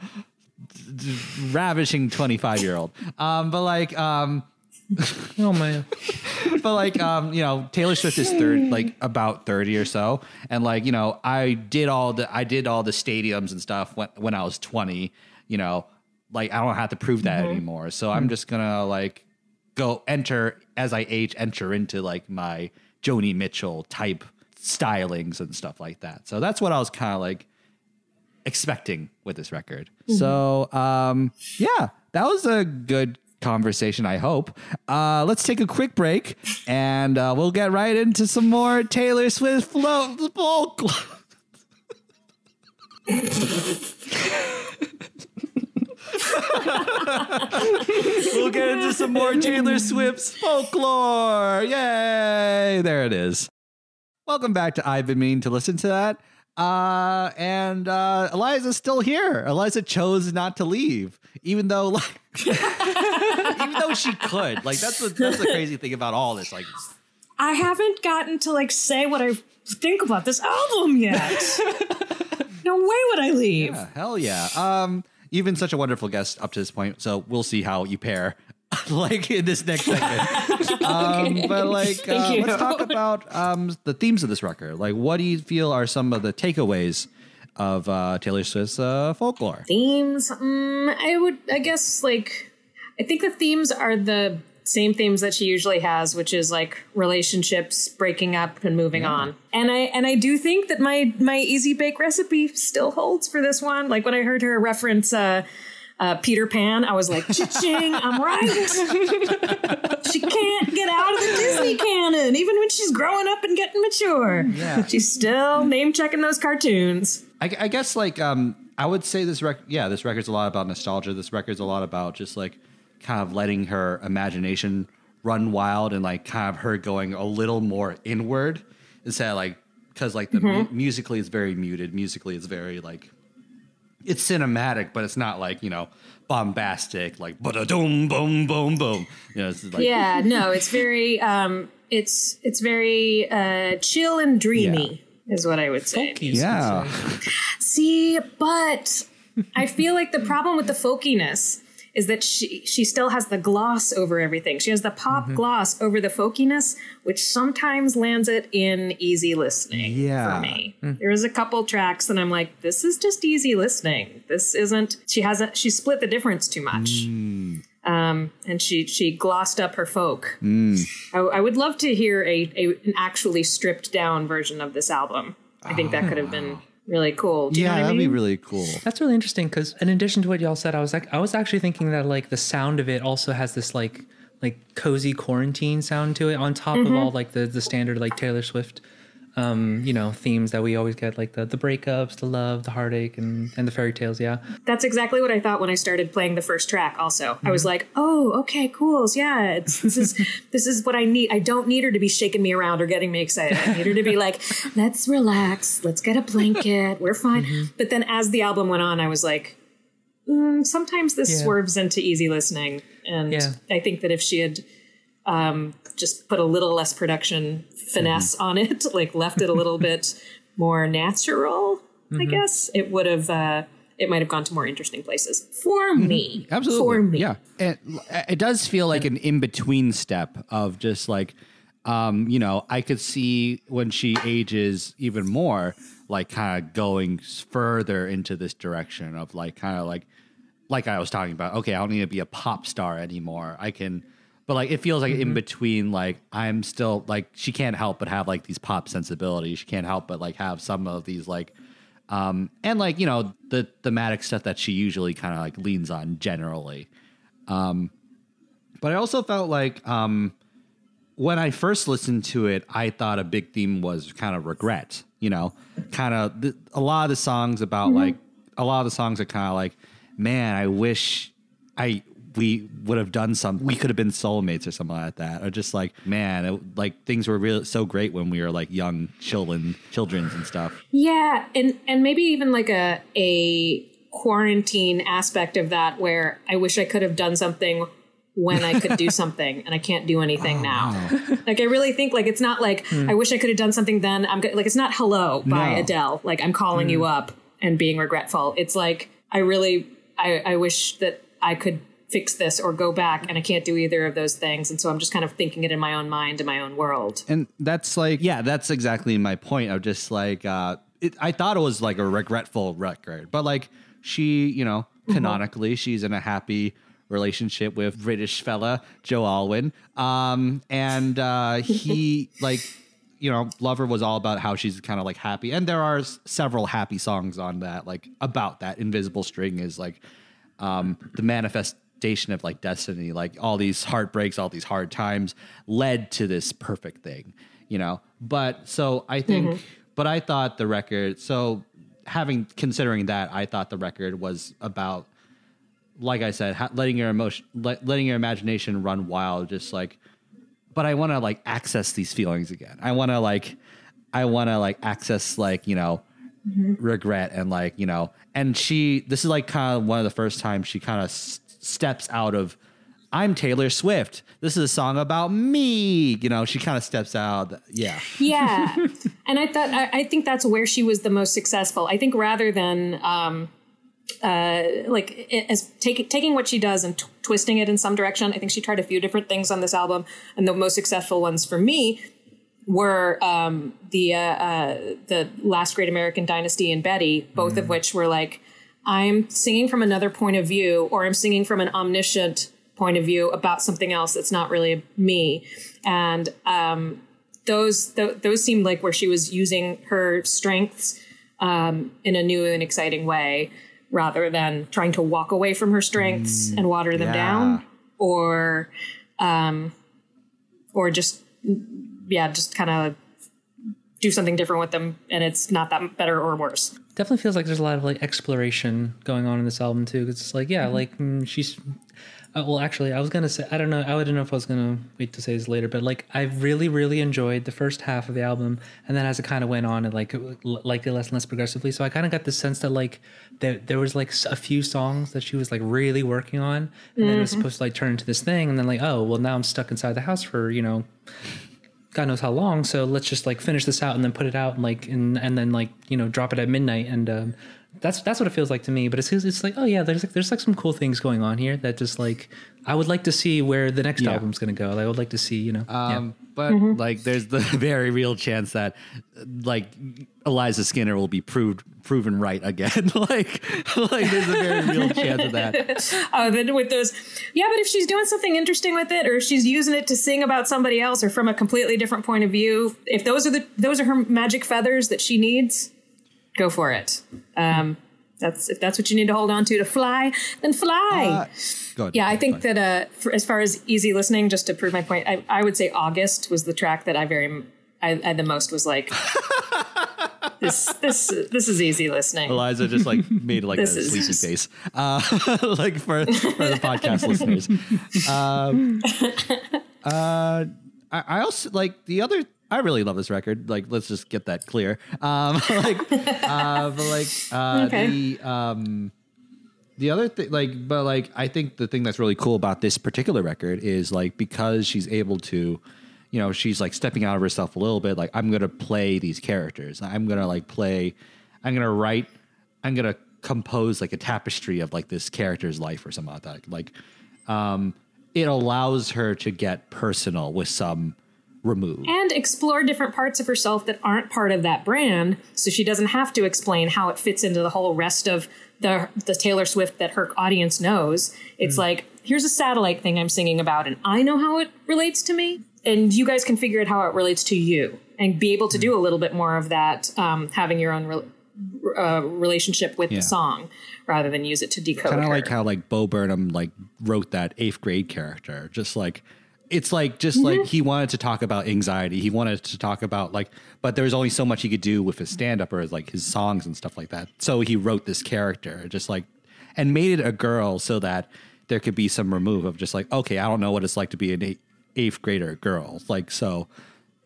ravishing 25 year old um but like um Oh man. [laughs] but like um you know taylor swift is third like about 30 or so. And like you know i did all the i did all the stadiums and stuff when, when i was 20 you know. Like i don't have to prove that anymore. So i'm just gonna like go enter as i age enter into like my joni mitchell type stylings and stuff like that so that's what i was kind of like expecting with this record. So, um, yeah, that was a good conversation, I hope. Uh, let's take a quick break and uh, we'll get right into some more Taylor Swift flow folklore. we'll get into some more Taylor Swift's folklore. Yay! There it is. Welcome back to I've been meaning to listen to that. Uh, and uh, Eliza's still here. Eliza chose not to leave, even though like, [laughs] even though she could. Like that's the that's the crazy thing about all this. Like, I haven't gotten to like say what I think about this album yet. no way would I leave. yeah, hell yeah. Um, you've been such a wonderful guest up to this point, so we'll see how you pair. [laughs] like in this next segment, [laughs] um, but like, uh, let's talk about um, the themes of this record. Like, what do you feel are some of the takeaways of uh, Taylor Swift's uh, folklore? Themes, um, I would, I guess, like, I think the themes are the same themes that she usually has, which is like relationships, breaking up, and moving on. And I and I do think that my my easy bake recipe still holds for this one. Like when I heard her reference. Uh, uh, Peter Pan, I was like, cha-ching, I'm right. [laughs] she can't get out of the Disney canon, even when she's growing up and getting mature. Yeah. She's still name checking those cartoons. I, I guess like um, I would say this record. Yeah, this record's a lot about nostalgia. This record's a lot about just like kind of letting her imagination run wild and like kind of her going a little more inward instead of like because like the mu- musically it's very muted. Musically it's very like it's cinematic, but it's not like you know bombastic like but a boom boom boom boom. You know, it's like yeah no it's very um it's it's very uh chill and dreamy is what i would say yeah. see but i feel like the problem with the folkiness is that she she still has the gloss over everything. She has the pop mm-hmm. gloss over the folkiness which sometimes lands it in easy listening Yeah. for me mm. there's a couple tracks that i'm like this is just easy listening. This isn't she hasn't she split the difference too much. Mm. Um, and she she glossed up her folk. Mm. I, I would love to hear a, a an actually stripped down version of this album. I think that could have been ah. Really cool. Do you know yeah, what I that'd be mean? really cool. That's really interesting because in addition to what y'all said, I was like, I was actually thinking that like the sound of it also has this like like cozy quarantine sound to it on top Mm-hmm. of all like the the standard like Taylor Swift, um, you know, themes that we always get like the the breakups, the love, the heartache, and and the fairy tales. Yeah, That's exactly what I thought when I started playing the first track. Also, I Mm-hmm. was like, "Oh, okay, cool. Yeah, it's, this is [laughs] this is what I need. I don't need her to be shaking me around or getting me excited. I need her to be like, [laughs] let's relax, let's get a blanket, we're fine." Mm-hmm. But then as the album went on, I was like, mm, sometimes this Yeah. swerves into easy listening, and Yeah. I think that if she had um, just put a little less production finesse on it, like left it a little [laughs] bit more natural, I guess it would have. Uh, it might have gone to more interesting places for me. Absolutely. for me. Yeah. It, it does feel like an in between step of just like, um, you know, I could see when she ages even more, like kind of going further into this direction of like kind of like, like I was talking about. Okay, I don't need to be a pop star anymore. I can, but like it feels like in between. Like I'm still like she can't help but have like these pop sensibilities. She can't help but like have some of these like um, and like you know the thematic stuff that she usually kind of like leans on generally. Um, but I also felt like um, when I first listened to it, I thought a big theme was kind of regret. You know, kind of th- a lot of the songs about like a lot of the songs are kind of like, man, I wish I we would have done something. We could have been soulmates or something like that. Or just like, man, it, like things were really so great when we were like young children, childrens and stuff. Yeah, and and maybe even like a a quarantine aspect of that where I wish I could have done something when I could do [laughs] something and I can't do anything oh, now. [laughs] Like I really think like it's not like hmm. I wish I could have done something then. I'm like it's not hello by No. Adele. Like I'm calling hmm. you up and being regretful. It's like I really I, I wish that I could fix this or go back and I can't do either of those things. And so I'm just kind of thinking it in my own mind, in my own world. and that's like yeah that's exactly my point of just like uh it, i thought it was like a regretful record but like she you know canonically she's in a happy relationship with british fella joe alwyn um and uh he [laughs] like you know lover was all about how she's kind of like happy and there are s- several happy songs on that like about that invisible string is like um, the manifestation of like destiny, like all these heartbreaks, all these hard times led to this perfect thing, you know. But so I think, mm-hmm. but I thought the record. So having considering that, I thought the record was about, like I said, letting your emotion, letting your imagination run wild, just like. But I want to like access these feelings again. I want to like, I want to like access like you know mm-hmm. regret and like you know and she this is like kind of one of the first times she kind of steps out of i'm taylor swift. This is a song about me. You know she kind of steps out yeah. Yeah. And i thought I, I think that's where she was the most successful. I think rather than um uh like as taking taking what she does and t- twisting it in some direction i think she tried a few different things on this album and the most successful ones for me were um the uh, uh the last great american dynasty and betty both of which were like i'm singing from another point of view or i'm singing from an omniscient point of view about something else that's not really me and um those th- those seemed like where she was using her strengths um, in a new and exciting way, rather than trying to walk away from her strengths and water them yeah. down, or um, or just yeah, just kind of do something different with them, and it's not that better or worse. Definitely feels like there's a lot of like exploration going on in this album too. 'cause it's like yeah, like mm, she's. Uh, well, actually, I was gonna say I don't know. I don't know if I was gonna wait to say this later, but like I really, really enjoyed the first half of the album, and then as it kind of went on, it like l- liked it less and less progressively. So I kind of got the sense that like there there was like a few songs that she was like really working on, and then it was supposed to like turn into this thing, and then like oh well now I'm stuck inside the house for you know God knows how long. So let's just like finish this out and then put it out and like and and then like you know drop it at midnight and um, that's that's what it feels like to me. But it's it's like oh yeah, there's like there's like some cool things going on here that just like I would like to see where the next Yeah. album's gonna go. Like, I would like to see you know yeah. But like there's the [laughs] very real chance that like eliza skinner will be proved proven right again. [laughs] Like like there's a very real chance of that. [laughs] Oh, then with those, yeah, but if she's doing something interesting with it, or if she's using it to sing about somebody else, or from a completely different point of view, if those are the those are her magic feathers that she needs, go for it. Um, that's if that's what you need to hold on to to fly, then fly. Uh, yeah, I think that uh, for, as far as easy listening, just to prove my point, I, I would say August was the track that I very I, I the most was like [laughs] this this this is easy listening. Eliza just like [laughs] made like a This is- sleepy face, uh, [laughs] like for for the podcast listeners. Um, uh, I, I also like the other. I really love this record. Like, let's just get that clear. Um, [laughs] like, uh, but like uh, [laughs] Okay. the um, the other thing, like, but like, I think the thing that's really cool about this particular record is like because she's able to, you know, she's like stepping out of herself a little bit. Like, I'm gonna play these characters. I'm gonna like play. I'm gonna write. I'm gonna compose like a tapestry of like this character's life or something like that. Like, um, it allows her to get personal with some remove. and explore different parts of herself that aren't part of that brand so she doesn't have to explain how it fits into the whole rest of the the Taylor Swift that her audience knows it's like here's a satellite thing I'm singing about and I know how it relates to me and you guys can figure out how it relates to you and be able to do a little bit more of that um, having your own re- uh, relationship with Yeah. the song rather than use it to decode it. kind of like how like Bo Burnham like wrote that eighth grade character. Just like it's like just Mm-hmm. like he wanted to talk about anxiety. He wanted to talk about like, but there was only so much he could do with his stand up or his, like his songs and stuff like that. So he wrote this character, just like, and made it a girl so that there could be some remove of just like, okay, I don't know what it's like to be an eight, eighth grader girl. Like so,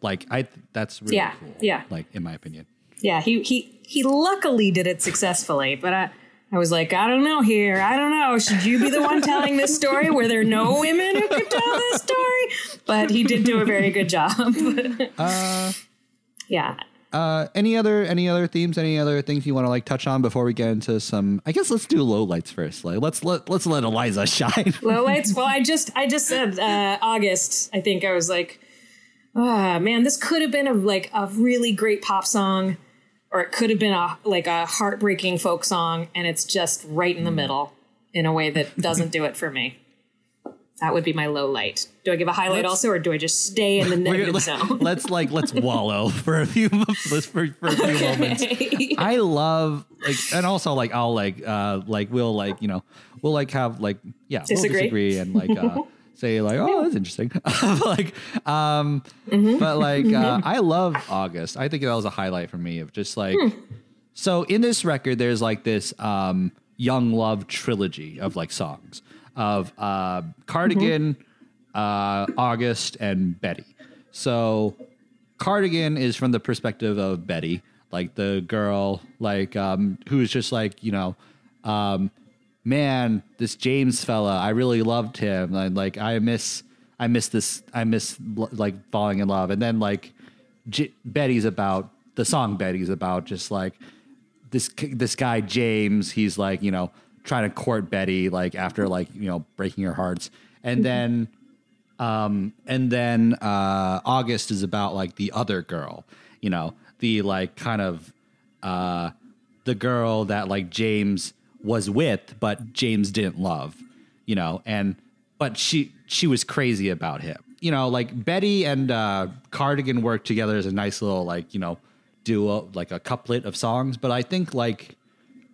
like I that's really Yeah, cool. yeah. like in my opinion. Yeah, he he he luckily did it successfully, but I I was like, I don't know here. I don't know. Should you be the one telling this story? Were there no women who could tell this story? But he did do a very good job. [laughs] yeah. Uh, any other any other themes? Any other things you want to like touch on before we get into some? I guess let's do low lights first. Like let's let let's let Eliza [laughs] shine. Low lights. Well, I just I just said uh, August. I think I was like, ah, man, this could have been a like a really great pop song, or it could have been a like a heartbreaking folk song, and it's just right in the middle in a way that [laughs] doesn't do it for me. That would be my low light. Do I give a highlight Let's- also, or do I just stay in the [laughs] negative let- zone? let's like let's [laughs] wallow for a few for, for a few moments. I love like and also like I'll like uh like we'll like you know we'll like have like yeah Disagree? we'll disagree and like uh say like oh that's interesting. [laughs] Like um but like uh, I love August. I think that was a highlight for me of just like so in this record there's like this um young love trilogy of like songs of uh cardigan uh august and betty. So cardigan is from the perspective of betty like the girl like um who's just like you know um man this james fella i really loved him. And like i miss i miss this i miss like falling in love. And then like J- betty's about the song betty's about just like this this guy James, he's like you know trying to court Betty like after like you know breaking her hearts, and then um and then uh August is about like the other girl, you know the like kind of uh the girl that like James was with, but James didn't love, you know, and but she she was crazy about him. You know, like Betty and uh Cardigan worked together as a nice little like, you know, duo like a couplet of songs, but I think like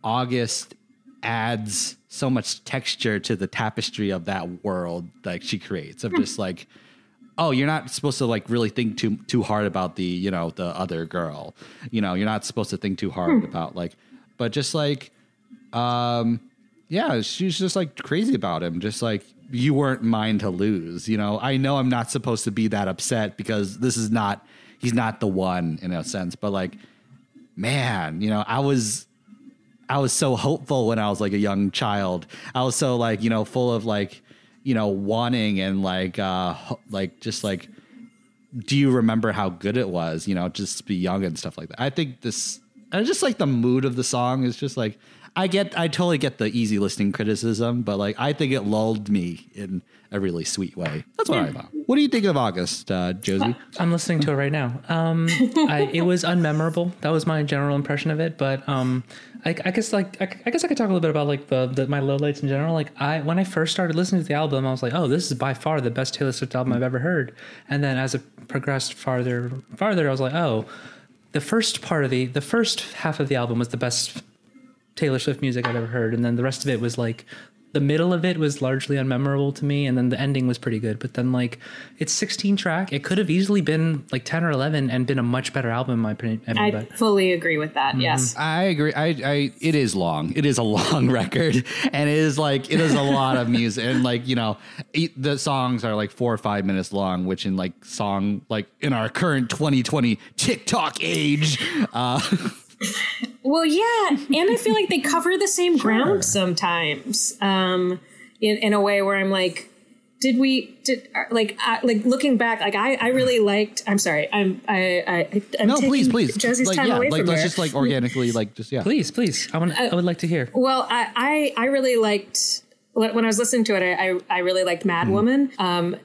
August adds so much texture to the tapestry of that world like she creates of just like oh you're not supposed to like really think too too hard about the you know the other girl. You know you're not supposed to think too hard about like but just like um yeah she's just like crazy about him just like you weren't mine to lose you know i know i'm not supposed to be that upset because this is not he's not the one in a sense but like man you know i was I was so hopeful when I was like a young child. I was so like, you know, full of like, you know, wanting and like uh like just like do you remember how good it was, you know, just to be young and stuff like that. I think this and just like the mood of the song is just like I get I totally get the easy listening criticism, but like I think it lulled me in a really sweet way. That's what I thought. What do you think of August, uh, Josie? I'm listening to it right now. Um, [laughs] I, it was unmemorable. That was my general impression of it. But um, I, I guess like I, I guess I could talk a little bit about like the, the my lowlights in general. Like I when I first started listening to the album, I was like, oh, this is by far the best Taylor Swift album I've ever heard. And then as it progressed farther farther, I was like, oh. the first part of the the first half of the album was the best Taylor Swift music I've ever heard, and then the rest of it was like the middle of it was largely unmemorable to me, and then the ending was pretty good. But then like it's 16 track, it could have easily been like 10 or 11 and been a much better album in my opinion. I but fully agree with that. Yes. I agree. I, I, it is long. It is a [laughs] long record, and it is like it is a lot of music, and like you know, e- the songs are like four or five minutes long, which in like song like in our current 2020 TikTok age, uh, [laughs] Well, yeah, and I feel like they cover the same [laughs] ground sometimes. Um, in in a way where I'm like, did we did uh, like uh, like looking back? Like I I really liked. I'm sorry. I'm I I I'm no, please, please, Josie's like time yeah, away like from let's her. just like organically, like just yeah. please, please, I want I would like to hear. Well, I, I I really liked when when I was listening to it. I I, I really liked Mad Woman. Um,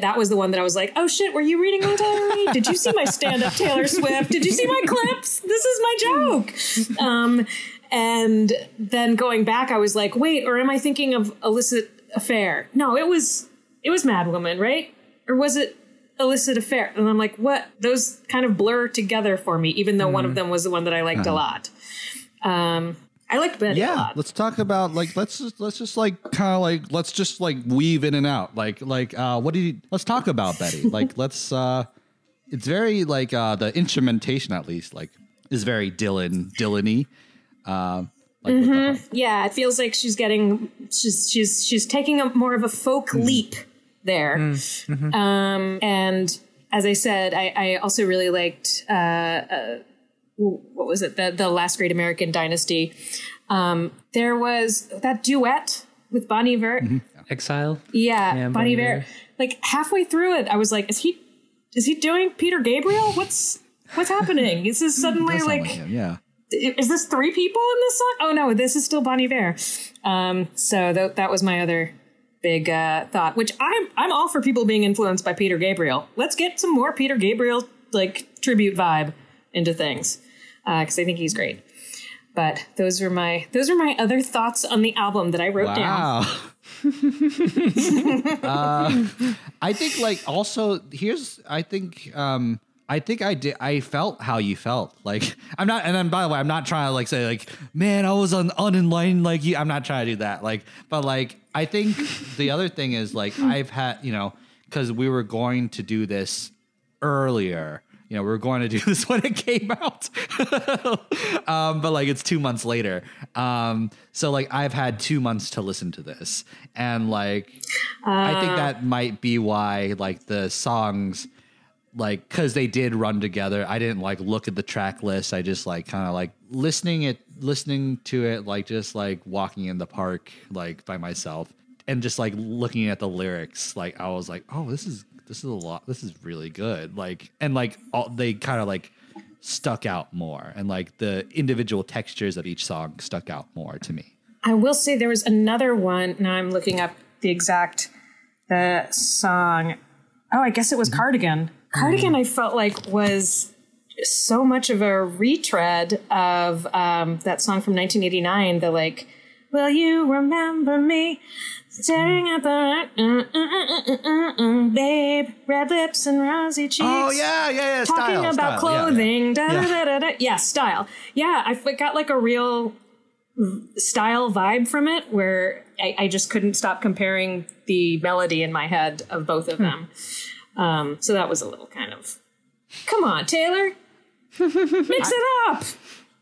that was the one that I was like, oh shit, were you reading my diary? Did you see my stand up Taylor Swift? Did you see my clips? This is my joke. Um, and then going back, I was like, wait, or am I thinking of illicit affair? No, it was it was Mad Woman, right? Or was it illicit affair? And I'm like, what? Those kind of blur together for me, even though one of them was the one that I liked a lot. Um, I liked Betty a Yeah, lot. let's talk about like let's just let's just like kind of like let's just like weave in and out. Like like uh what do you let's talk about Betty. [laughs] Like let's uh it's very like uh the instrumentation at least like is very Dylan Dylan-y. Uh like with the- Yeah, it feels like she's getting she's she's she's taking a more of a folk leap there. Um, and as I said, I, I also really liked uh, uh, what was it the the last great American dynasty. Um, there was that duet with Bonnie Iver. Exile. Yeah, Yeah, Bonnie Bon Iver. Iver. Like halfway through it, I was like, is he is he doing Peter Gabriel? What's what's happening? Is [laughs] this suddenly Does sound like him, yeah. is this three people in this song? Oh no, this is still Bonnie Bear. Um, so th- that was my other big uh, thought. Which I'm I'm all for people being influenced by Peter Gabriel. Let's get some more Peter Gabriel like tribute vibe into things because I think he's great. But those were my those are my other thoughts on the album that I wrote down. [laughs] [laughs] Uh, I think like also here's I think um I think I did I felt how you felt. Like [laughs] I'm not and then by the way, I'm not trying to like say like, man, I was un, unenlightened like you. I'm not trying to do that. Like, but like I think the other thing is like I've had, you know, because we were going to do this earlier. You know, we were going to do [laughs] this when it came out. [laughs] um, but like it's two months later. Um, so like I've had two months to listen to this. And like I think that might be why like the songs like because they did run together i didn't like look at the track list i just like kind of like listening it listening to it like just like walking in the park like by myself and just like looking at the lyrics like i was like oh this is this is a lot this is really good like and like all, they kind of like stuck out more and like the individual textures of each song stuck out more to me I will say there was another one. Now I'm looking up the exact the song. Oh, I guess it was mm-hmm. Cardigan. Cardigan, mm-hmm. I felt like was so much of a retread of um, that song from 1989. The like, will you remember me? Staring at the uh, uh, uh, uh, uh, uh, babe, red lips and rosy cheeks. oh yeah yeah yeah talking style, about style, yeah, yeah. clothing. Da, Yeah. da, da, da, da. Yeah, style. Yeah, I got like a real style vibe from it where I, I just couldn't stop comparing the melody in my head of both Hmm. of them. Um, so that was a little kind of, come on, Taylor, [laughs] mix it up.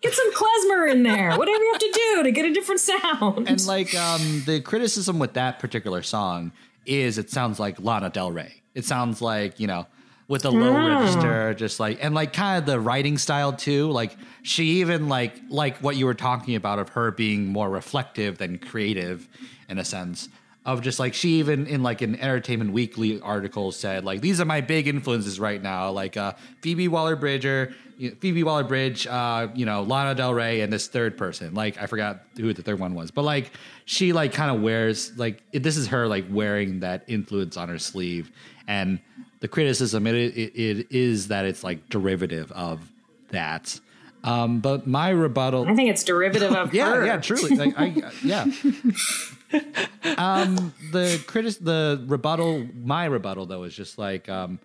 Get some klezmer in there. Whatever you have to do to get a different sound. and like um the criticism with that particular song is it sounds like Lana Del Rey. It sounds like, you know, with a low register, just like and like kind of the writing style too. Like she even like like what you were talking about of her being more reflective than creative in a sense. Of just like she even in like an Entertainment Weekly article said like these are my big influences right now like uh, Phoebe Waller Bridger, Phoebe Waller Bridge, uh, you know Lana Del Rey, and this third person like I forgot who the third one was, but like she like kind of wears like it, this is her like wearing that influence on her sleeve, and the criticism it, it, it is that it's like derivative of that. Um, but my rebuttal I think it's derivative of [laughs] yeah, her. yeah, truly. Like, I, yeah. [laughs] um, the critic, the rebuttal, my rebuttal though is just like um,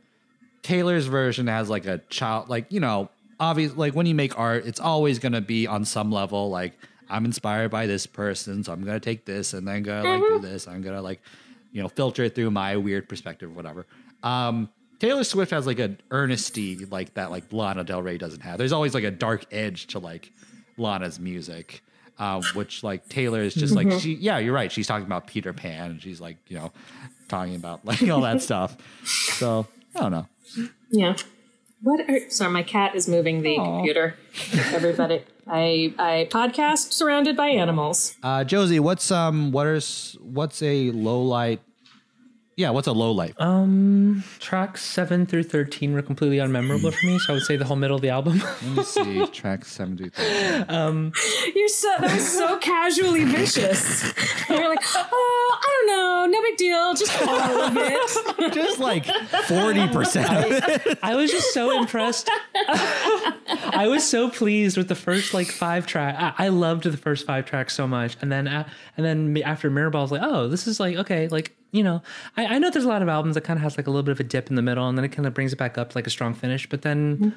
Taylor's version has like a child, like you know, obvious like when you make art, it's always gonna be on some level like I'm inspired by this person, so I'm gonna take this and then gonna like do this. I'm gonna like, you know, filter it through my weird perspective, or whatever. Um, Taylor Swift has like an earnesty like that, like Lana Del Rey doesn't have. There's always like a dark edge to like Lana's music, uh, which like Taylor is just like she. Yeah, you're right. She's talking about Peter Pan, and she's like you know talking about like all that stuff. So I don't know. Yeah. What are sorry, my cat is moving the computer. Everybody. I I podcast surrounded by animals. Uh, Josie, what's um, what is what's a low light? Yeah, what's a low light? Um, tracks seven through thirteen were completely unmemorable for me, so I would say the whole middle of the album. [laughs] Let me see. Track seven through thirteen. [laughs] You're so that was so casually vicious. You're like, oh, I don't know, no big deal, just all of it. [laughs] Just like forty percent. I was just so impressed. I was so pleased with the first like five track. I, I loved the first five tracks so much, and then uh, and then after Mirrorball, I was like, oh, this is like okay, like you know, I, I know there's a lot of albums that kind of has like a little bit of a dip in the middle, and then it kind of brings it back up like a strong finish, but then. Mm-hmm.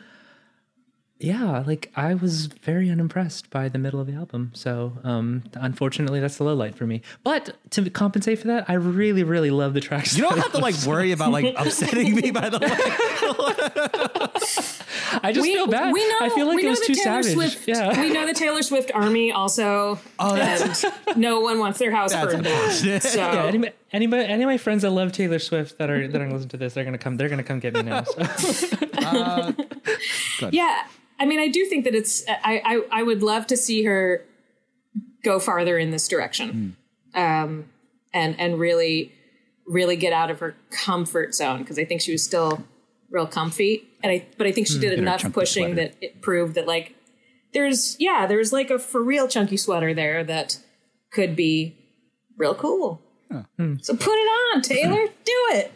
Yeah, like I was very unimpressed by the middle of the album. So, um, unfortunately, that's the low light for me. But to compensate for that, I really, really love the tracks. You don't have to like worry about like upsetting me. By the way, [laughs] I just feel bad. We know, I feel like we it was too Taylor savage. Swift. Yeah. We know the Taylor Swift army also. Oh, that's- and [laughs] no one wants their house burned down. unfortunate. So Yeah, any, anybody, any of my friends that love Taylor Swift that are that are gonna listen to this, they're gonna come. They're gonna come get me now. So. [laughs] yeah, I mean, I do think that it's. I I, I would love to see her go farther in this direction, um, and and really really get out of her comfort zone because I think she was still real comfy, and I but I think she did Get her enough pushing sweater. that it proved that like there's yeah there's like a for real chunky sweater there that could be real cool. So put it on, Taylor. [laughs] Do it.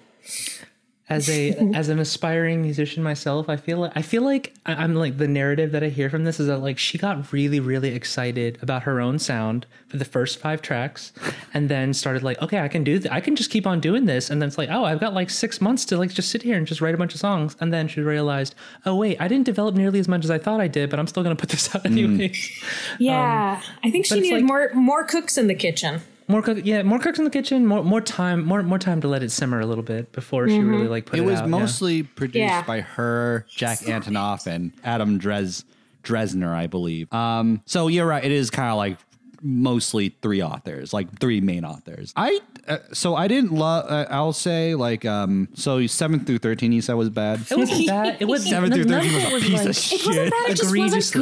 As a [laughs] as an aspiring musician myself, I feel like I feel like I- I'm like the narrative that I hear from this is that like she got really really excited about her own sound for the first five tracks, and then started like okay I can do th- I can just keep on doing this, and then it's like oh I've got like six months to like just sit here and just write a bunch of songs, and then she realized oh wait I didn't develop nearly as much as I thought I did, but I'm still gonna put this out mm. anyways. Yeah, um, I think she needed like- more more cooks in the kitchen. More cook, yeah, more cooks in the kitchen, more more time, more more time to let it simmer a little bit before she really like put it, it was out, yeah. mostly produced Yeah. by her, Jack Antonoff, and Adam Dres Dresner, I believe. Um, so you're right. It is kind of like mostly three authors, like three main authors. I uh, so I didn't love. Uh, I'll say like um. So seven through thirteen, you said was bad. It wasn't bad. It was [laughs] Seven through thirteen was it a piece like- of shit. It wasn't bad. It just wasn't Egregiously.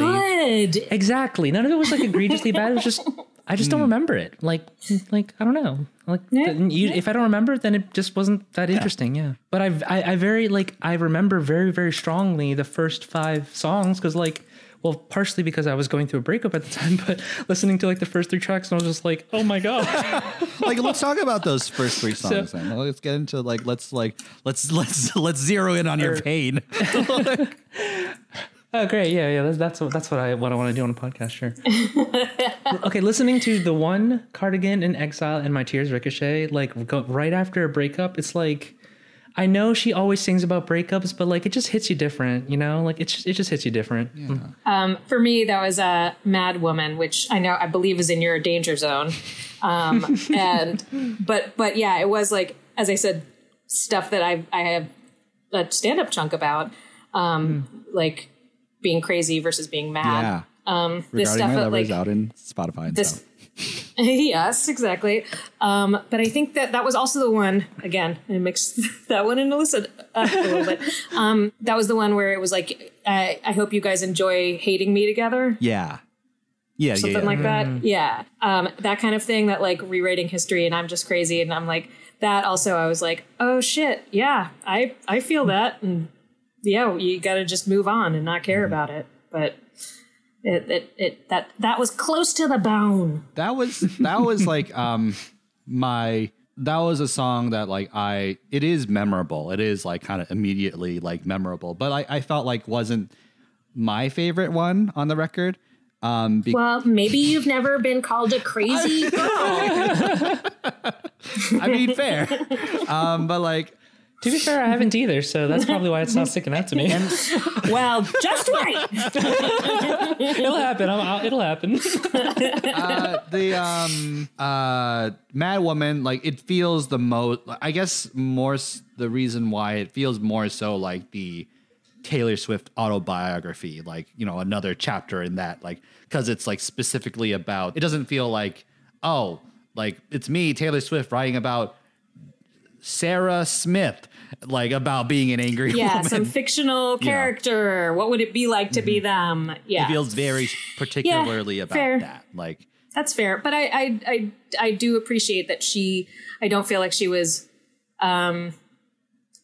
good. Exactly. None of it was like egregiously bad. It was just I just don't hmm. remember it. Like hmm. like I don't know. Like Yeah, the- you, if I don't remember, then it just wasn't that interesting. Yeah. But I've, I I very like I remember very very strongly the first five songs because like. Well, partially because I was going through a breakup at the time, [laughs] but listening to like the first three tracks, and I was just like, "Oh my god!" [laughs] like let's talk about those first three songs. then. Let's get into like let's like let's let's let's zero in on your Or- pain. [laughs] Oh, great! Yeah, yeah. That's that's what that's what I what I want to do on a podcast. Sure. [laughs] okay, listening to the one cardigan in exile and my tears ricochet, like go, right after a breakup, it's like I know she always sings about breakups, but like it just hits you different, you know? Like it just, it just hits you different. Um, for me, that was a Mad Woman, which I know I believe is in your danger zone. Um, [laughs] and but but yeah, it was like as I said, stuff that I I have a stand up chunk about, um, like being crazy versus being mad. yeah. Um, this Regarding stuff my lovers like out in Spotify and this stuff. [laughs] yes, exactly. Um, but I think that that was also the one. Again, I mixed [laughs] that one into listen up a little bit. [laughs] Um, that was the one where it was like, I, I hope you guys enjoy hating me together, Yeah. Yeah, yeah, something yeah. like that. Yeah, um, that kind of thing. That like rewriting history, and I'm just crazy, and I'm like that. Also, I was like, oh shit, yeah, I I feel that, and yeah, you got to just move on and not care about it. But it, it it that that was close to the bone. that was that was [laughs] like um my that was a song that like I it is memorable. It is like kind of immediately like memorable, but I, I felt like wasn't my favorite one on the record. Um, be- Well, maybe you've never been called a crazy [laughs] girl. [laughs] I mean, fair. um, but like, To be fair, I haven't either, so that's probably why it's not sticking out to me. [laughs] Well, just right. [laughs] it'll happen. I'll, I'll, it'll happen. uh, the um uh Mad Woman, like it feels the most. I guess more s- the reason why it feels more so like the Taylor Swift autobiography, like you know another chapter in that, like because it's like specifically about. It doesn't feel like oh, like it's me Taylor Swift writing about Sarah Smith, like about being an angry Yeah, woman. some fictional [laughs] character. What would it be like to be them? Yeah. Mm-hmm. it feels very particularly about fair. that, like. That's fair, but I, I I I do appreciate that she. I don't feel like she was, um,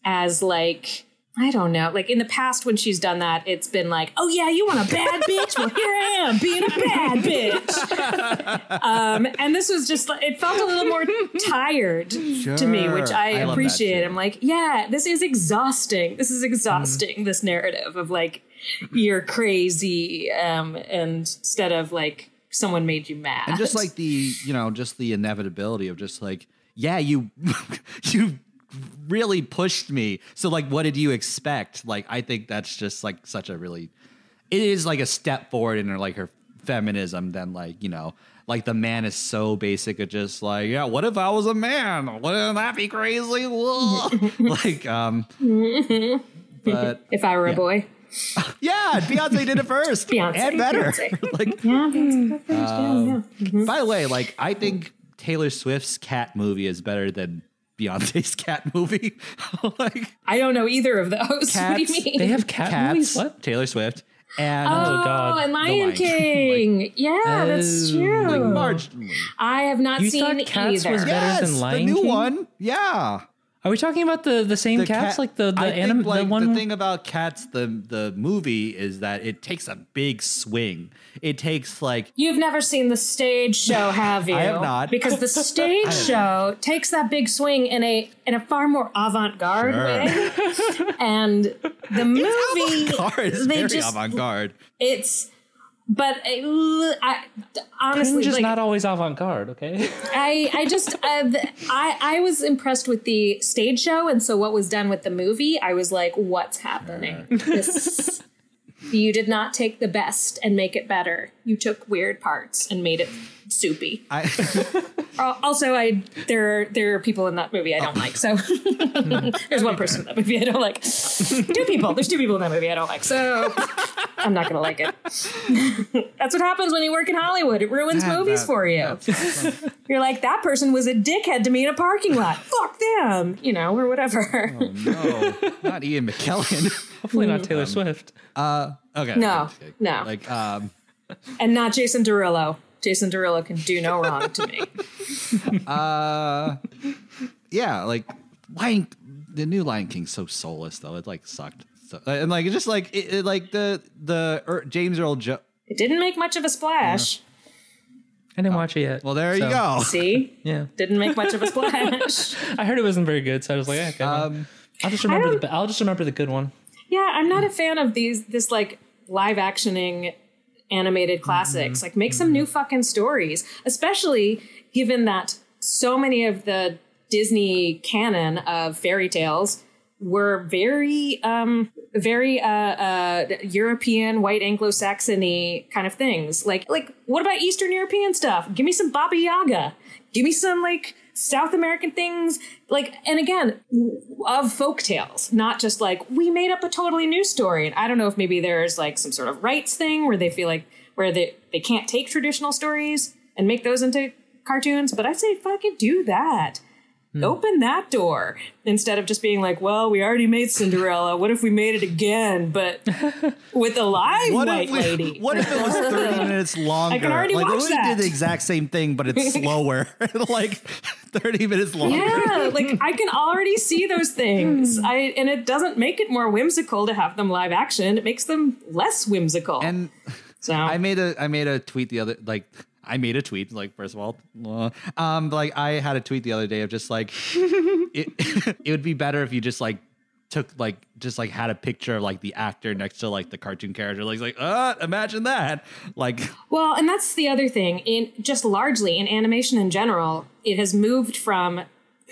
as like I don't know. Like in the past, when she's done that, it's been like, oh yeah, you want a bad [laughs] bitch? Well, here I am being a bad bitch. [laughs] um, and this was just it felt a little more tired to me, which I, I appreciate. I'm like, yeah, this is exhausting. This is exhausting. This narrative of like you're crazy, um, and instead of like someone made you mad, and just like the you know just the inevitability of just like yeah you [laughs] you really pushed me. So like what did you expect? Like i think that's just like such a really it is like a step forward in her like her feminism than like you know like the man is so basic of just like yeah what if i was a man? Wouldn't that be crazy? [laughs] Like um [laughs] but if I were a boy. [laughs] yeah beyonce did it first. Beyonce, and better. Beyonce. like Yeah, Beyonce first, yeah, yeah. By the way, like I think Taylor Swift's cat movie is better than Beyonce's [laughs] cat movie. [laughs] like I don't know either of those. [laughs] what do you mean? They have cat cats, movies. What? Taylor Swift, and Oh, oh God. and Lion Lion King. King. yeah, that's Oh. true. like marginally. I have not You seen thought Cats either. was better Yes, than Lion the new King? one. Yeah, Are we talking about the the same the cats? cat- like the the I anim- think, like, the one. The thing about cats, the the movie is that it takes a big swing. It takes like You've never seen the stage show, [laughs] have you? I have not. Because the [laughs] stage show takes that big swing in a in a far more avant-garde Sure. way. [laughs] and the movie. It's they very just avant-garde. it's but uh, I, honestly Cringe is like, not always avant garde. Okay. [laughs] I I just uh, th- I I was impressed with the stage show, and so what was done with the movie, I was like, what's happening? This you did not take the best and make it better. You took weird parts and made it soupy. I, [laughs] [laughs] Also, I there are, there are people in that movie I don't like. So [laughs] there's one person in that movie I don't like. Two people. There's two people in that movie I don't like. So I'm not gonna like it. That's what happens when you work in Hollywood. It ruins That- movies that- for you. You're like that person was a dickhead to me in a parking lot. Fuck them, you know, or whatever. no, not Ian McKellen. Hopefully not Taylor Swift. Uh, okay. No, I'm just kidding. no. Like, um, and not Jason Derulo. Jason Derulo can do no wrong to me. [laughs] uh, yeah, like Lion, the new Lion King's so soulless though. It like sucked. So, and like it just like it, it- like the the er, James Earl Jones. It didn't make much of a splash. I didn't watch it yet. Well, there so, you go. [laughs] See, Yeah, didn't make much of a [laughs] splash. I heard it wasn't very good, so I was like, okay, Um, I'll just remember the. I'll just remember the good one. Yeah, I'm not a fan of these this like live actioning animated classics. Like make some new fucking stories, especially given that so many of the Disney canon of fairy tales were very um very uh uh European white Anglo-Saxony kind of things. Like like what about Eastern European stuff? Give me some Baba Yaga. Give me some like South American things, like, and again, of folk tales, not just like we made up a totally new story. And I don't know if maybe there's like some sort of rights thing where they feel like where they they can't take traditional stories and make those into cartoons. But I say fucking do that. Hmm. Open that door instead of just being like, well, we already made Cinderella. What if we made it again, but [laughs] with a live what white if we, lady? [laughs] What if it was thirty [laughs] minutes longer? already like, watch what if we that. did the exact same thing, but it's slower, like thirty minutes longer. Yeah, like I can already see those things. Hmm. I and it doesn't make it more whimsical to have them live action. It makes them less whimsical. And so I made a I made a tweet the other like I made a tweet like first of all, um, like I had a tweet the other day of just like [laughs] it [laughs] it would be better if you just like took like just like had a picture of like the actor next to like the cartoon character. Like like uh imagine that. Like [laughs] well, and that's the other thing. In just largely in animation in general, it has moved from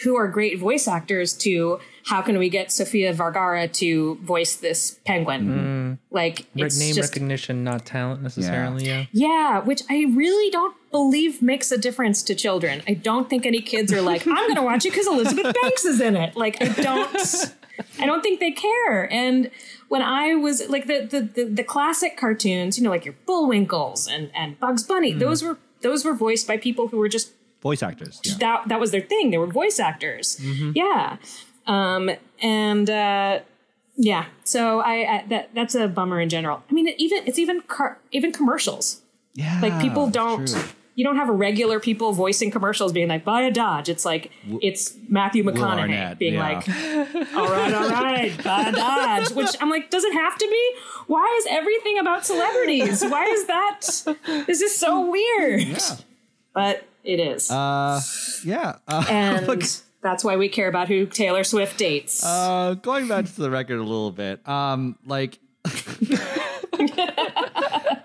who are great voice actors to how can we get Sofia Vergara to voice this penguin? Mm. Like Re- it's name just recognition, not talent necessarily. Yeah. yeah, which I really don't believe makes a difference to children. I don't think any kids are like, I'm going to watch it because Elizabeth [laughs] Banks is in it. Like, I don't, I don't think they care. And when I was like the the the, the classic cartoons, you know, like your Bullwinkles and and Bugs Bunny, mm. those were those were voiced by people who were just Voice actors. Yeah. that that was their thing. They were voice actors. Mm-hmm. Yeah. Um, and uh, yeah, so I, I that that's a bummer in general. I mean, it even it's even car, even commercials. Yeah. Like people don't true. you don't have regular people voicing commercials being like buy a Dodge. It's like it's Matthew McConaughey Arnett, being yeah. like, all right, all right, buy a Dodge. Which I'm like, does it have to be? Why is everything about celebrities? Why is that? This is so weird. Yeah. But it is. Uh, yeah. Uh, [laughs] and that's why we care about who Taylor Swift dates. uh, going back to the record a little bit. Um, like. [laughs]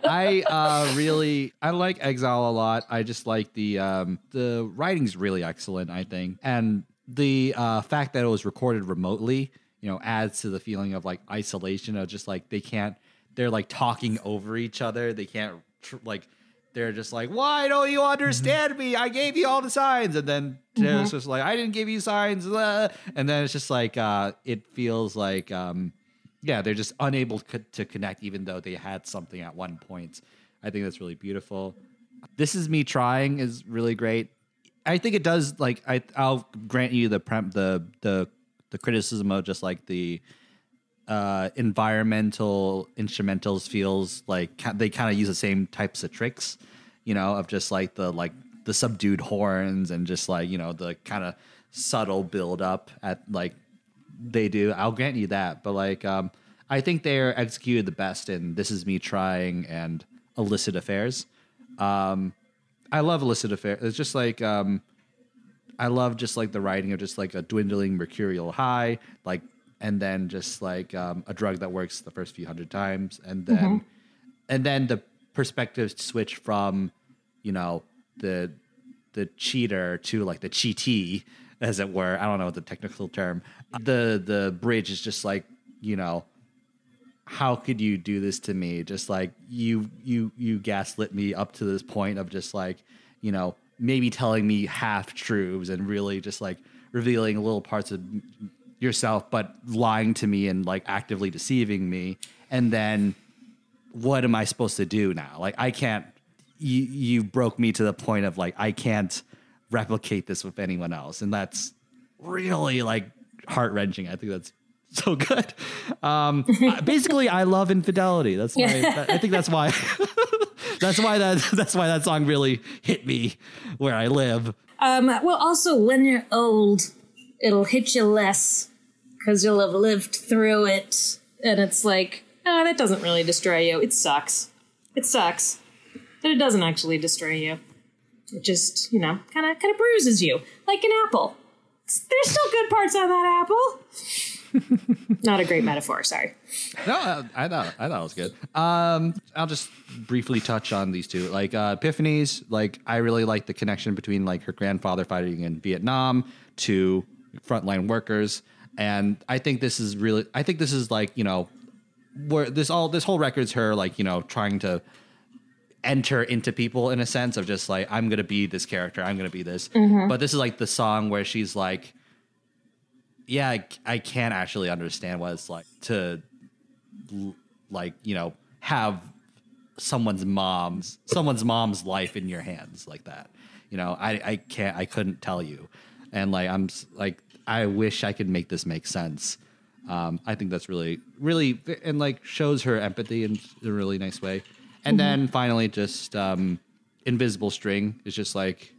I uh, really I like Exile a lot. I just like the um, the writing's really excellent. I think, and the uh, fact that it was recorded remotely, you know, adds to the feeling of like isolation of just like they can't. They're like talking over each other. They can't tr- like. They're just like, why don't you understand me? I gave you all the signs, and then Taylor's just like, I didn't give you signs, uh," and then it's just like, uh, it feels like, um, yeah, they're just unable to, to connect, even though they had something at one point. I think that's really beautiful. This is me trying is really great. I think it does like I I'll grant you the prem the the the criticism of just like the uh environmental instrumentals feels like they kind of use the same types of tricks, you know, of just like the like the subdued horns and just like, you know, the kind of subtle build up at like they do. I'll grant you that, but like um I think they're executed the best in This Is Me Trying and Illicit Affairs. Um I love illicit affairs. It's just like um, I love just like the writing of just like a dwindling mercurial high, like, and then just like um, a drug that works the first few hundred times, and then and then the perspective switch from you know the the cheater to like the cheatee, as it were. I don't know the technical term. The the bridge is just like you know how could you do this to me just like you you you gaslit me up to this point of just like you know maybe telling me half truths and really just like revealing little parts of yourself but lying to me and like actively deceiving me and then what am i supposed to do now like i can't you you broke me to the point of like i can't replicate this with anyone else and that's really like heart-wrenching i think that's so good um basically i love infidelity that's why [laughs] i think that's why [laughs] that's why that that's why that song really hit me where i live Um, well, also, when you're old, it'll hit you less because you'll have lived through it. And it's like, oh, that doesn't really destroy you. It sucks. It sucks. But it doesn't actually destroy you. It just, you know, kind of kind of bruises you like an apple. There's still good parts on that apple. [laughs] Not a great metaphor, sorry. No, I, I thought I thought it was good. Um, I'll just briefly touch on these two. Like uh, Epiphany's, like I really like the connection between like her grandfather fighting in Vietnam to frontline workers, and I think this is really. I think this is like you know, where this all this whole record's her like you know trying to enter into people in a sense of just like I'm gonna be this character, I'm gonna be this. But this is like the song where she's like yeah, I, I can't actually understand what it's like to, like, you know, have someone's mom's someone's mom's life in your hands like that. You know, I I can't I couldn't tell you, and like I'm like I wish I could make this make sense. Um, I think that's really really and like shows her empathy in a really nice way. And then finally, just um, invisible string is just like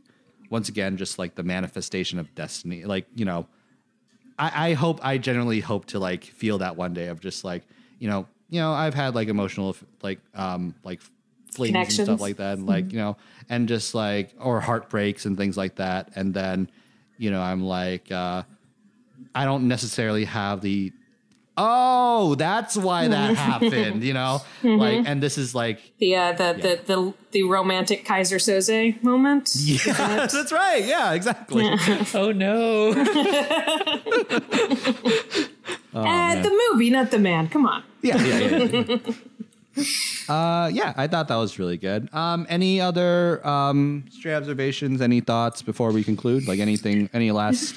once again just like the manifestation of destiny. Like you know, I, I hope I generally hope to like feel that one day of just like you know you know I've had like emotional like um like flings and stuff like that. And like you know and just like or heartbreaks and things like that. And then you know I'm like uh I don't necessarily have the oh, that's why that happened, you know? [laughs] Like, and this is like, The uh, the, the the the romantic Keyser Soze moment. [laughs] yeah, that's right. Yeah, exactly. [laughs] Oh no. uh, the movie, not the man. Come on. Yeah, yeah, yeah. yeah. uh, yeah, I thought that was really good. Um, any other um, stray observations? Any thoughts before we conclude? Like anything? Any last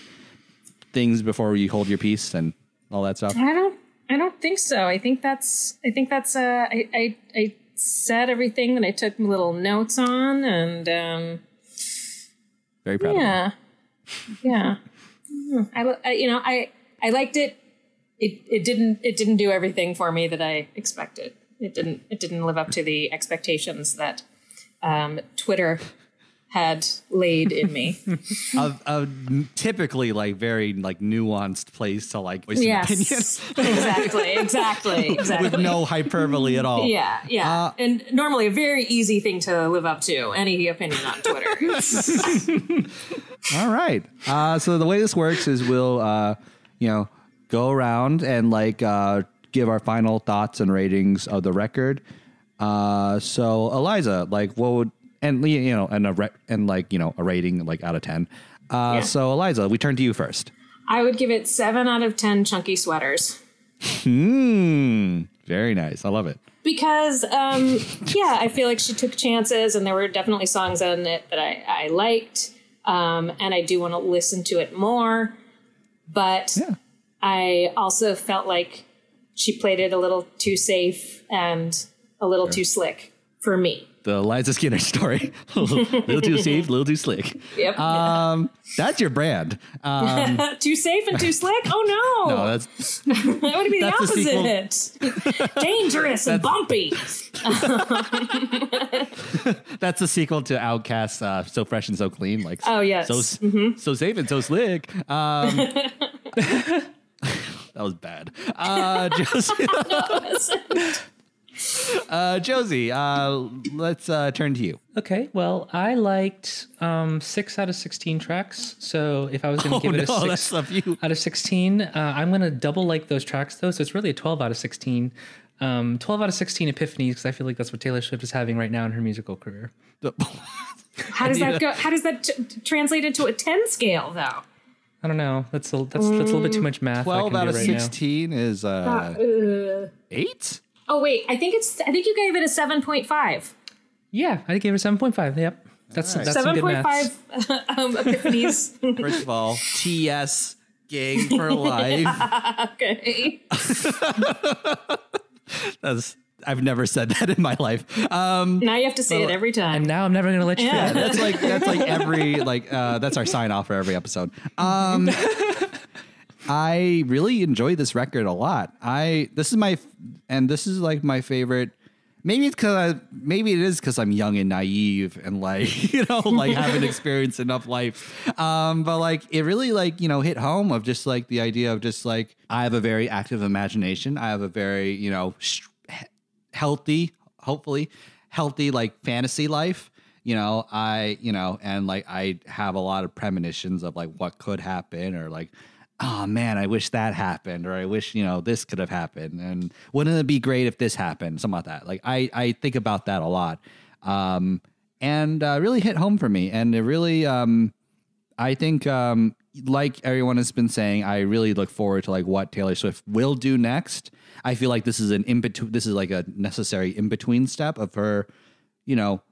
things before you hold your peace and all that stuff? I don't. I don't think so. I think that's. I think that's. Uh, I, I I said everything that I took little notes on, and um, Very proud. Of yeah, yeah. I, I you know I I liked it. It it didn't it didn't do everything for me that I expected. It didn't it didn't live up to the expectations that um, Twitter had laid in me. [laughs] a, a typically like very like nuanced place to like voice an opinion [laughs] exactly, exactly, [laughs] exactly. with no hyperbole at all. Yeah, yeah. Uh, and normally a very easy thing to live up to, any opinion on Twitter. All right. Uh, so the way this works is we'll, uh, you know, go around and like uh, give our final thoughts and ratings of the record. Uh, so Eliza, like, what would and you know, and a re- and like you know, a rating like out of ten. Uh, Yeah. So Eliza, we turn to you first. I would give it seven out of 10 chunky sweaters. Hmm. Very nice. I love it. Because, um, yeah, I feel like she took chances and there were definitely songs on it that I, I liked. Um, and I do want to listen to it more. But Yeah. I also felt like she played it a little too safe and a little too slick for me. The Eliza Skinner [laughs] story. [laughs] a little too [laughs] safe, a little too slick. Yep. Um, that's your brand. Um, too safe and too slick? Oh no. no, that's that would be the opposite. Dangerous and bumpy. That's the sequel to OutKast, uh, "So Fresh and So Clean." Like, Oh, yes. Mm-hmm. so so safe and so slick. Um, that was bad. Uh, Josie, [laughs] uh, Josie, uh, let's uh, turn to you. Okay, well, I liked um, six out of sixteen tracks. So if I was going [laughs] to Oh give it a six that's a few. out of sixteen, uh, I'm going to double like those tracks though. So it's really a twelve out of sixteen. Um, twelve out of sixteen epiphanies because I feel like that's what Taylor Swift is having right now in her musical career. [laughs] How does that go? How does that t- t- translate into a ten scale though? I don't know. That's a, that's that's a little bit too much math. I Twelve can out do of right now. sixteen is uh, Uh, eight. Oh wait, I think it's. I think you gave it a seven point five. Yeah, I gave it seven point five. Yep, that's that's some good point math. [laughs] um, epiphanies. [laughs] First of all, TS gang for life. [laughs] okay. That's I've never said that in my life. Um, Now you have to say it every time. And now I'm never going to let you Yeah. forget. that's like that's like every like uh, that's our sign off for every episode. Um, I really enjoy this record a lot. I this is my and this is like my favorite. Maybe it's because I maybe it is because I'm young and naive and like [laughs] you know like haven't [laughs] experienced enough life. Um, but like it really like you know hit home of just like the idea of just like I have a very active imagination. I have a very you know sh- healthy, hopefully healthy like fantasy life. You know, I, you know, and like I have a lot of premonitions of like what could happen or like, oh man, I wish that happened or I wish, you know, this could have happened. And wouldn't it be great if this happened? Something like that. Like I, I think about that a lot. Um, and uh, really hit home for me. And it really, um, I think, um, like everyone has been saying, I really look forward to like what Taylor Swift will do next. I feel like this is an in between. This is like a necessary in between step of her. You know,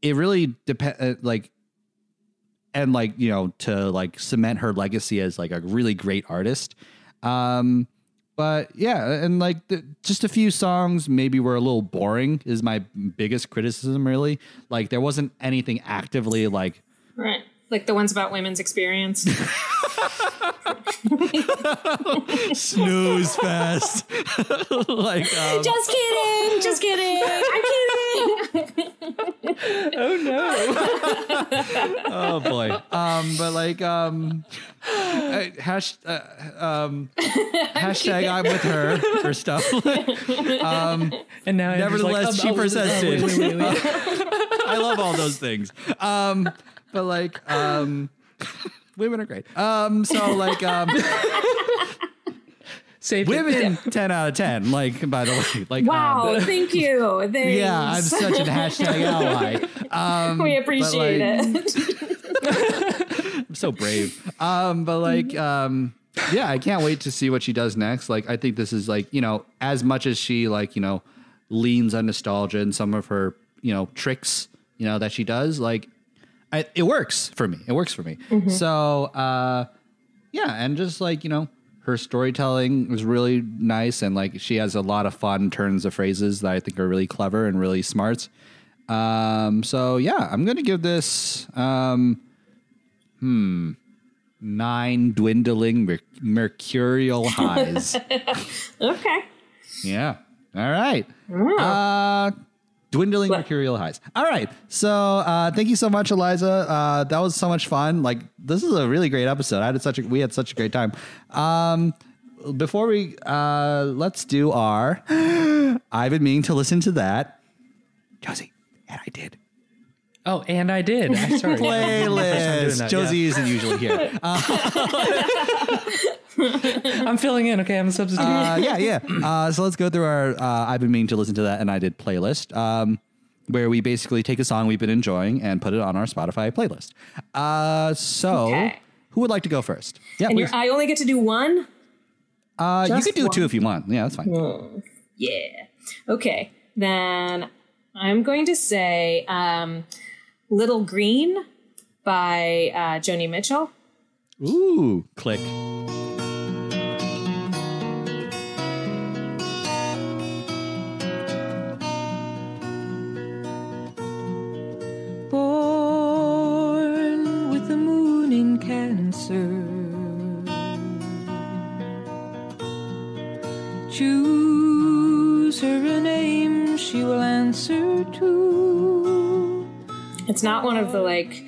it really depend uh, like, and like you know to like cement her legacy as like a really great artist. Um, but yeah, and like the, just a few songs maybe were a little boring. Is my biggest criticism really. Like there wasn't anything actively like right. Like the ones about women's experience. [laughs] snooze fest. [laughs] like, um, just kidding. Just kidding. I'm kidding. Oh no! oh boy. Um, but like, um, uh, hash, uh, um, hashtag I'm with her for stuff. [laughs] Um, and now Nevertheless, like, she oh, persisted. wait, wait, wait, wait. I love all those things. Um, but like, um, women are great. Um, so like, um, Save Women, ten out of ten. Like by the way, like Wow, um, thank you. Thanks. yeah, I'm such an hashtag ally. Um, we appreciate like- it. [laughs] I'm so brave. Um, but like, um, yeah, I can't wait to see what she does next. Like, I think this is like, you know, as much as she like, you know, leans on nostalgia and some of her, you know, tricks, you know, that she does, like, I, it works for me. It works for me. So, uh, yeah, and just like you know, her storytelling was really nice, and like she has a lot of fun turns of phrases that I think are really clever and really smart. Um, so yeah, I'm gonna give this um, hmm nine dwindling mer- mercurial [laughs] highs. okay. yeah. All right. Uh, dwindling mercurial highs. All right. So uh, thank you so much, Eliza. Uh, that was so much fun. Like this is a really great episode. I had such a we had such a great time. Um, before we uh, let's do our [gasps] I've been meaning to listen to that. Josie, and I did. Oh, and I did. I'm [laughs] sorry. doing Playlist. that, Josie isn't usually here. [laughs] [laughs] [laughs] I'm filling in. Okay, I'm a substitute. uh, yeah, yeah. Uh, so let's go through our uh, I've been meaning to listen to that and I did playlist, um, where we basically take a song we've been enjoying and put it on our Spotify playlist. Uh, so Okay. who would like to go first? Yeah, And I only get to do one? Uh, you just could do one. two if you want. Yeah, that's fine. Yeah. Okay. Then I'm going to say um, Little Green by uh, Joni Mitchell. Ooh, click. Answer. It's not one of the like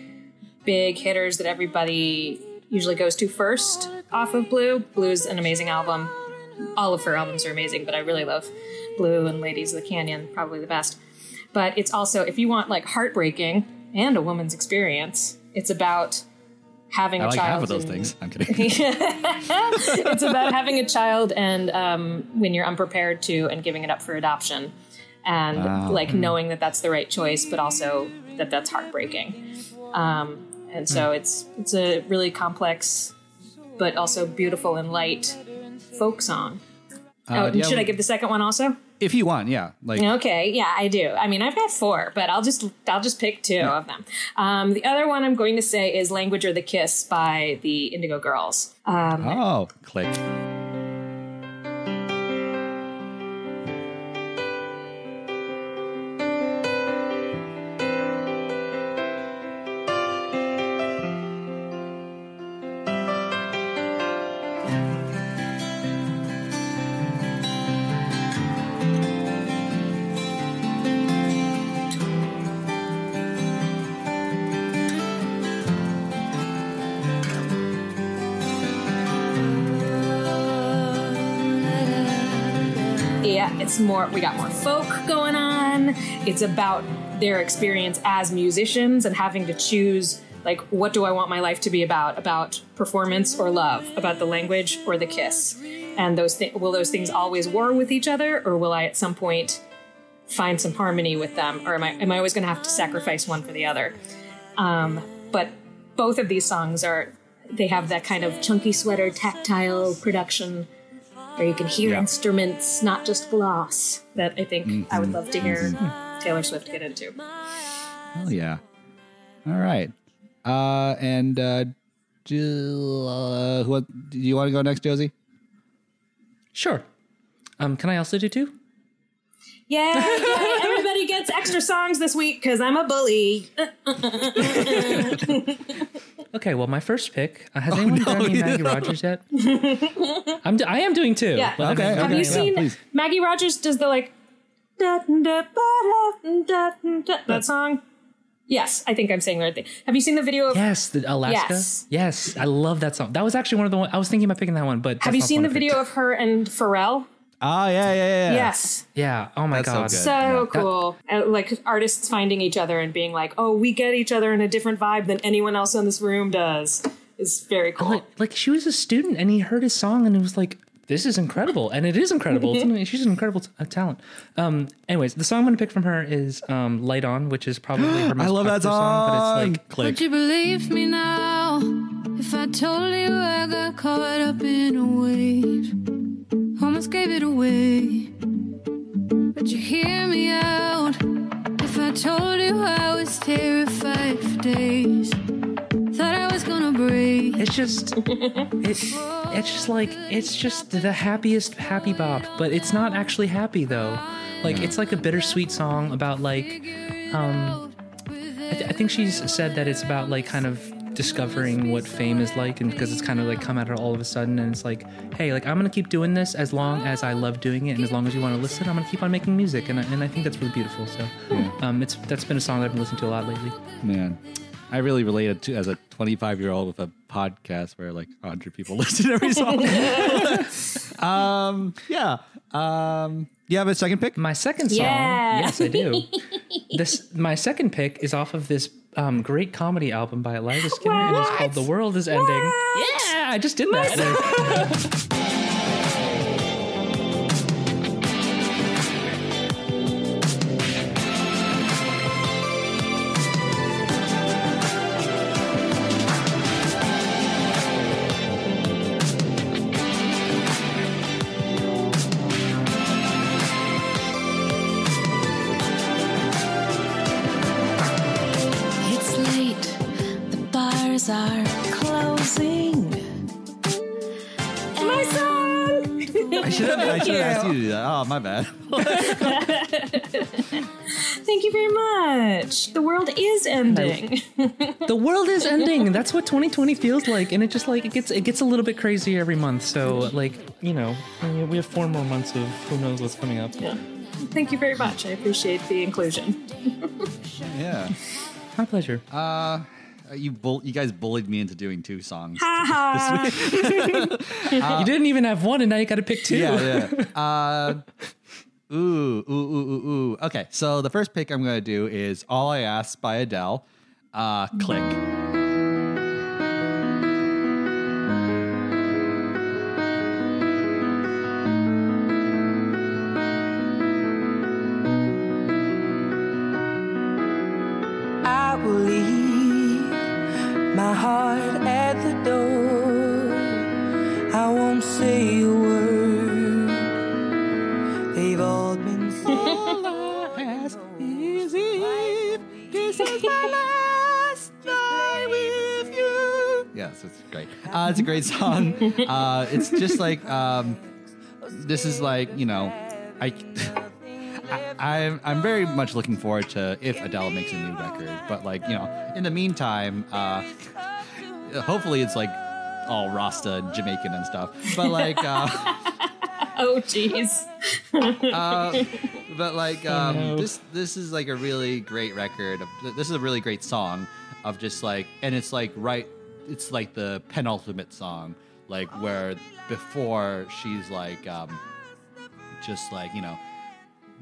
big hitters that everybody usually goes to first off of Blue. Blue's an amazing album. All of her albums are amazing, but I really love Blue and Ladies of the Canyon, probably the best. But it's also, if you want like heartbreaking and a woman's experience, it's about having I a like child. half of those and- things. I'm [laughs] kidding. it's about having a child and um, when you're unprepared to and giving it up for adoption and Wow. like knowing that that's the right choice but also that that's heartbreaking um, and so it's it's a really complex but also beautiful and light folk song Uh, oh, you should have- i give the second one also if you want, yeah. Like Okay, yeah, I do. I mean, I've got four, but I'll just I'll just pick two of them. Um, the other one I'm going to say is "Language or the Kiss" by the Indigo Girls. Um, oh, click. It's more, we got more folk going on. It's about their experience as musicians and having to choose, like, what do I want my life to be about? About performance or love? About the language or the kiss? And those thi- will those things always war with each other, or will I at some point find some harmony with them? Or am I, am I always going to have to sacrifice one for the other? Um, but both of these songs are, they have that kind of chunky sweater, tactile production where you can hear Yeah. instruments, not just gloss. That I think I would love to hear Taylor Swift get into. Oh yeah. All right. Uh, and uh, Jill, uh, what do you want to go next, Josie? Sure. Um, can I also do two? Yeah, yeah, everybody gets extra songs this week because I'm a bully. [laughs] Okay, well, my first pick uh, has anyone done any Maggie Rogers yet? [laughs] I'm do- I am doing two. Yeah. but I Okay, Have you seen please. Maggie Rogers does the like da, da, da, da, da, that song? Yes, I think I'm saying the right thing. Have you seen the video of Yes, the Alaska. Yes. Yes. I love that song. That was actually one of the one I was thinking about picking that one, but Have you seen the I picked. video of her and Pharrell? Oh yeah, yeah, yeah. yeah. Yes. Yeah. Oh my That's god. good. So Yeah. cool. Uh, like artists finding each other and being like, oh, we get each other in a different vibe than anyone else in this room does is very cool. like, like she was a student and he heard his song and it was like this is incredible, and it is incredible. [laughs] She's an incredible t- uh, talent. Um, anyways, the song I'm going to pick from her is um, "Light On," which is probably her [gasps] most I love that popular song. but it's like Click. Would you believe me now if I told you I got caught up in a wave? Almost gave it away. But you hear me out if I told you I was terrified for days. Thought I was gonna break. it's just it, it's just like it's just the happiest happy bop, but it's not actually happy though. Like it's like a bittersweet song about like um I, th- I think she's said that it's about like kind of discovering what fame is like and because it's kind of like come at her all of a sudden and it's like hey like i'm gonna keep doing this as long as i love doing it and as long as you want to listen i'm gonna keep on making music and I, and I think that's really beautiful so um it's that's been a song that i've been listening to a lot lately Man, I really related to as a 25 year old with a podcast where like 100 people [laughs] listen to every song. [laughs] um, yeah. Um, you have a second pick? My second song, Yeah. yes, I do. [laughs] this my second pick is off of this um, great comedy album by Eliza Skinner, and it's called "The World Is Ending." Yeah, I just did that. [laughs] [laughs] my bad. [laughs] Thank you very much. The world is ending. [laughs] the world is ending. That's what 2020 feels like, and it just like it gets it gets a little bit crazy every month. So like you know, we have four more months of who knows what's coming up. Yeah. Thank you very much. I appreciate the inclusion. [laughs] Yeah. My pleasure. Uh, you bull- you guys bullied me into doing two songs. Ha [laughs] you didn't even have one, and now you got to pick two. yeah, yeah. [laughs] Uh, ooh, ooh, ooh, ooh, ooh. Okay, so the first pick I'm going to do is "All I Ask" by Adele. Uh, click. Yes, it's great. Uh, it's a great [laughs] song. Uh, it's just like um, this is like you know, I. [laughs] I, I'm I'm very much looking forward to if Adele makes a new record, but like you know, in the meantime, uh, hopefully it's like all Rasta and Jamaican and stuff. But like, uh, [laughs] Oh, jeez. uh, but like um, no. this this is like a really great record. Of, this is a really great song of just like, and it's like right, it's like the penultimate song, like where before she's like, um, just like you know,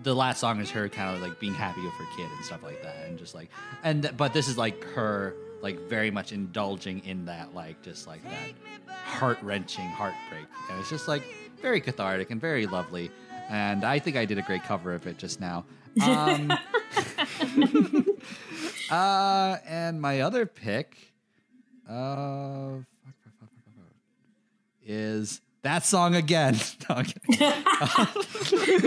the last song is her kind of like being happy with her kid and stuff like that, and just like, and but this is like her like very much indulging in that like just like that heart wrenching heartbreak, and it's just like very cathartic and very lovely. And I think I did a great cover of it just now. Um, [laughs] [laughs] [laughs] uh, and my other pick, uh, fuck, fuck, fuck, is that song again. No.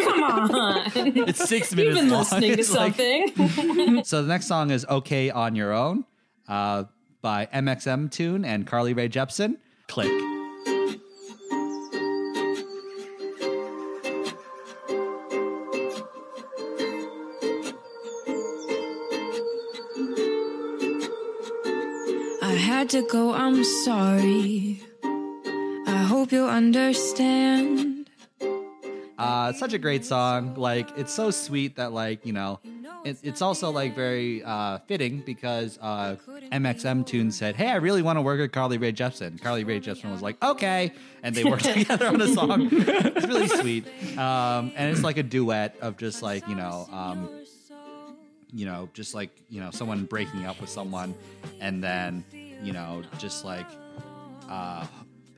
Come on. it's six You've minutes been long. listening to It's like- so the next song is "Okay on Your Own" uh, by mxmtoon and Carly Rae Jepsen. Click. To go, I'm sorry. I hope you'll understand. Uh, such a great song. Like it's so sweet that like you know, it, it's also like very uh, fitting because uh, mxmtoon said, "Hey, I really want to work with Carly Rae Jepsen." Carly Rae Jepsen was like, "Okay," and they worked [laughs] together on a song. it's really sweet, um, and it's like a duet of just like you know. Um, you know, just like, you know, someone breaking up with someone and then, you know, just like uh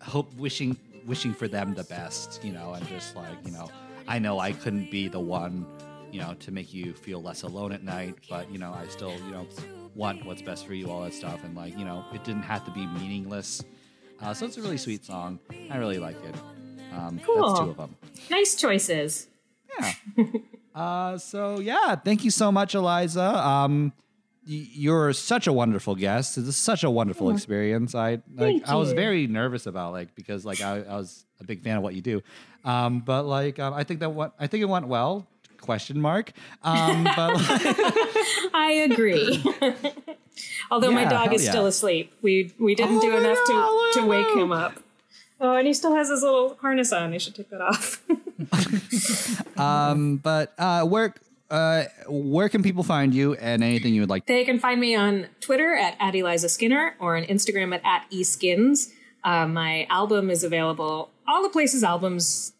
hope wishing wishing for them the best, you know, and just like, you know, I know I couldn't be the one, you know, to make you feel less alone at night, but you know, I still, you know, want what's best for you, all that stuff, and like, you know, it didn't have to be meaningless. Uh, so it's a really sweet song. I really like it. Um, Cool. That's two of them. Nice choices. Yeah. [laughs] uh, so yeah, thank you so much, Eliza. Um, you're such a wonderful guest. This is such a wonderful experience. I like. I was very nervous about like because like I, I was a big fan of what you do. Um, but like um, I think that what I think it went well. Question mark. Um, [laughs] but like, I agree. [laughs] Although my dog is yeah. still asleep. We we didn't Oh do enough to, to wake him up. Oh, and he still has his little harness on. He should take that off. [laughs] um, but uh, where uh, where can people find you and anything you would like? They can find me on Twitter at, at Eliza Skinner or on Instagram at, at eSkins. Uh, my album is available all the places albums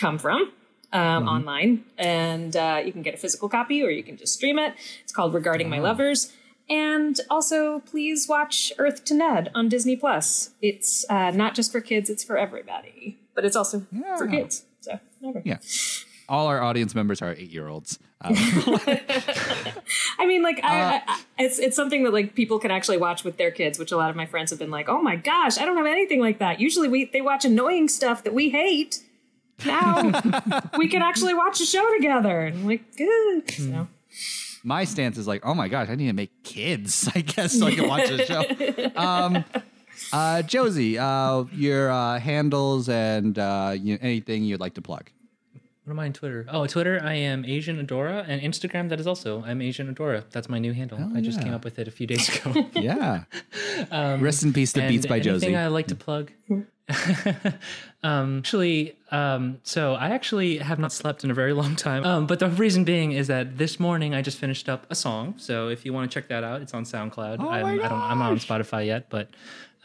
come from um, online. And uh, you can get a physical copy or you can just stream it. It's called Regarding My Lovers. And also, please watch Earth to Ned on Disney Plus. It's uh, not just for kids; it's for everybody. But it's also for kids. So, whatever. Yeah. All our audience members are eight year olds. Um, [laughs] I mean, like, I, I, I, it's it's something that like people can actually watch with their kids, which a lot of my friends have been like, "Oh my gosh, I don't have anything like that." Usually, we they watch annoying stuff that we hate. Now [laughs] we can actually watch a show together, and I'm like, good. So, my stance is like, oh my gosh, I need to make kids, [laughs] I guess, so I can watch the show. Um, uh, Josie, uh, your uh, handles and uh, you, anything you'd like to plug. What am I on Twitter? Oh, Twitter, I am Asian Adora, and Instagram, that is also I'm Asian Adora. That's my new handle. I just came up with it a few days [laughs] ago. Yeah. Um, Rest in peace to Beats by anything Josie. I like to plug. [laughs] um, actually, um, so I actually have not slept in a very long time. Um, but the reason being is that this morning I just finished up a song. So if you want to check that out, it's on SoundCloud. Oh I'm, I don't, I'm not on Spotify yet, but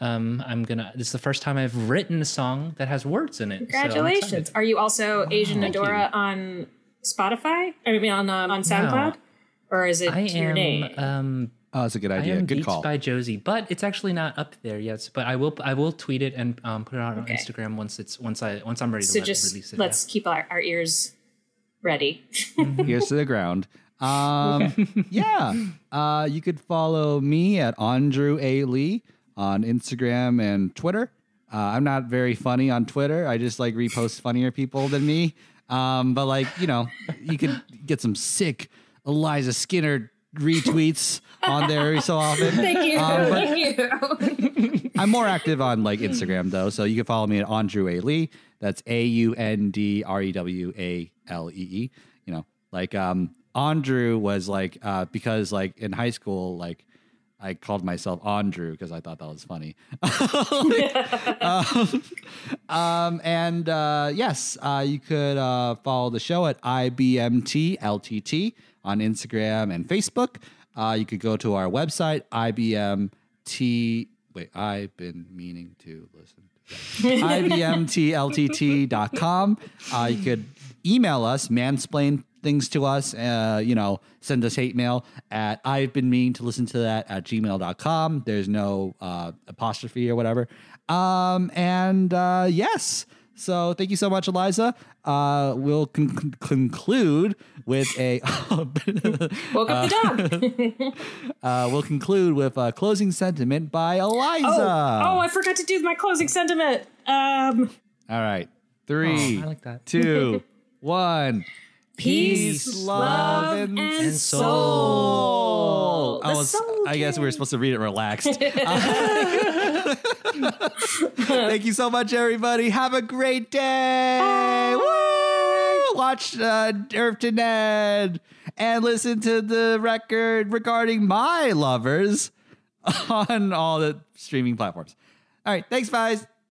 um, I'm gonna. This is the first time I've written a song that has words in it. so congratulations! Are you also Asian thank Adora on Spotify? I mean, on um, on SoundCloud, or is it I your am. name? Um, oh, that's a good I idea. am Good Beats call. by Josie, but it's actually not up there yet. But I will I will tweet it and um, put it out Okay. on Instagram once it's once I once I'm ready to so let, just release it. let's keep our, our ears ready. ears to the ground. Um, [laughs] yeah. Uh, you could follow me at Andrew A. Lee on Instagram and Twitter. Uh, I'm not very funny on Twitter. I just like repost funnier people than me. Um, but like, you know, you could get some sick Eliza Skinner retweets on there every so often. [laughs] Thank you. Um, Thank you. [laughs] I'm more active on like Instagram though, so you can follow me at Andrew A Lee. That's A U N D R E W A L E E. You know, like um Andrew was like uh because like in high school like I called myself Andrew because I thought that was funny. [laughs] um, um, and uh, yes, uh, you could uh, follow the show at IBMTLTT on Instagram and Facebook. Uh, you could go to our website, IBMT. Wait, I've been meaning to listen. [laughs] IBMTLTT.com. Uh, you could email us, mansplain things to us, uh, you know, send us hate mail at I've been meaning to listen to that at gmail.com. There's no uh, apostrophe or whatever. Um, and uh, yes. So thank you so much, Eliza. Uh, we'll con- conclude with a. [laughs] [laughs] Woke up the dog. [laughs] uh, we'll conclude with a closing sentiment by Eliza. Oh, oh, I forgot to do my closing sentiment. Um, All right. Three, Oh, I like that. two, one. Peace, love, and soul. I was. soul I guess we were supposed to read it relaxed. [laughs] Thank you so much, everybody. Have a great day. Woo! Watch uh, Earth to Ned and listen to the record regarding my lovers [laughs] on all the streaming platforms. All right. Thanks, guys.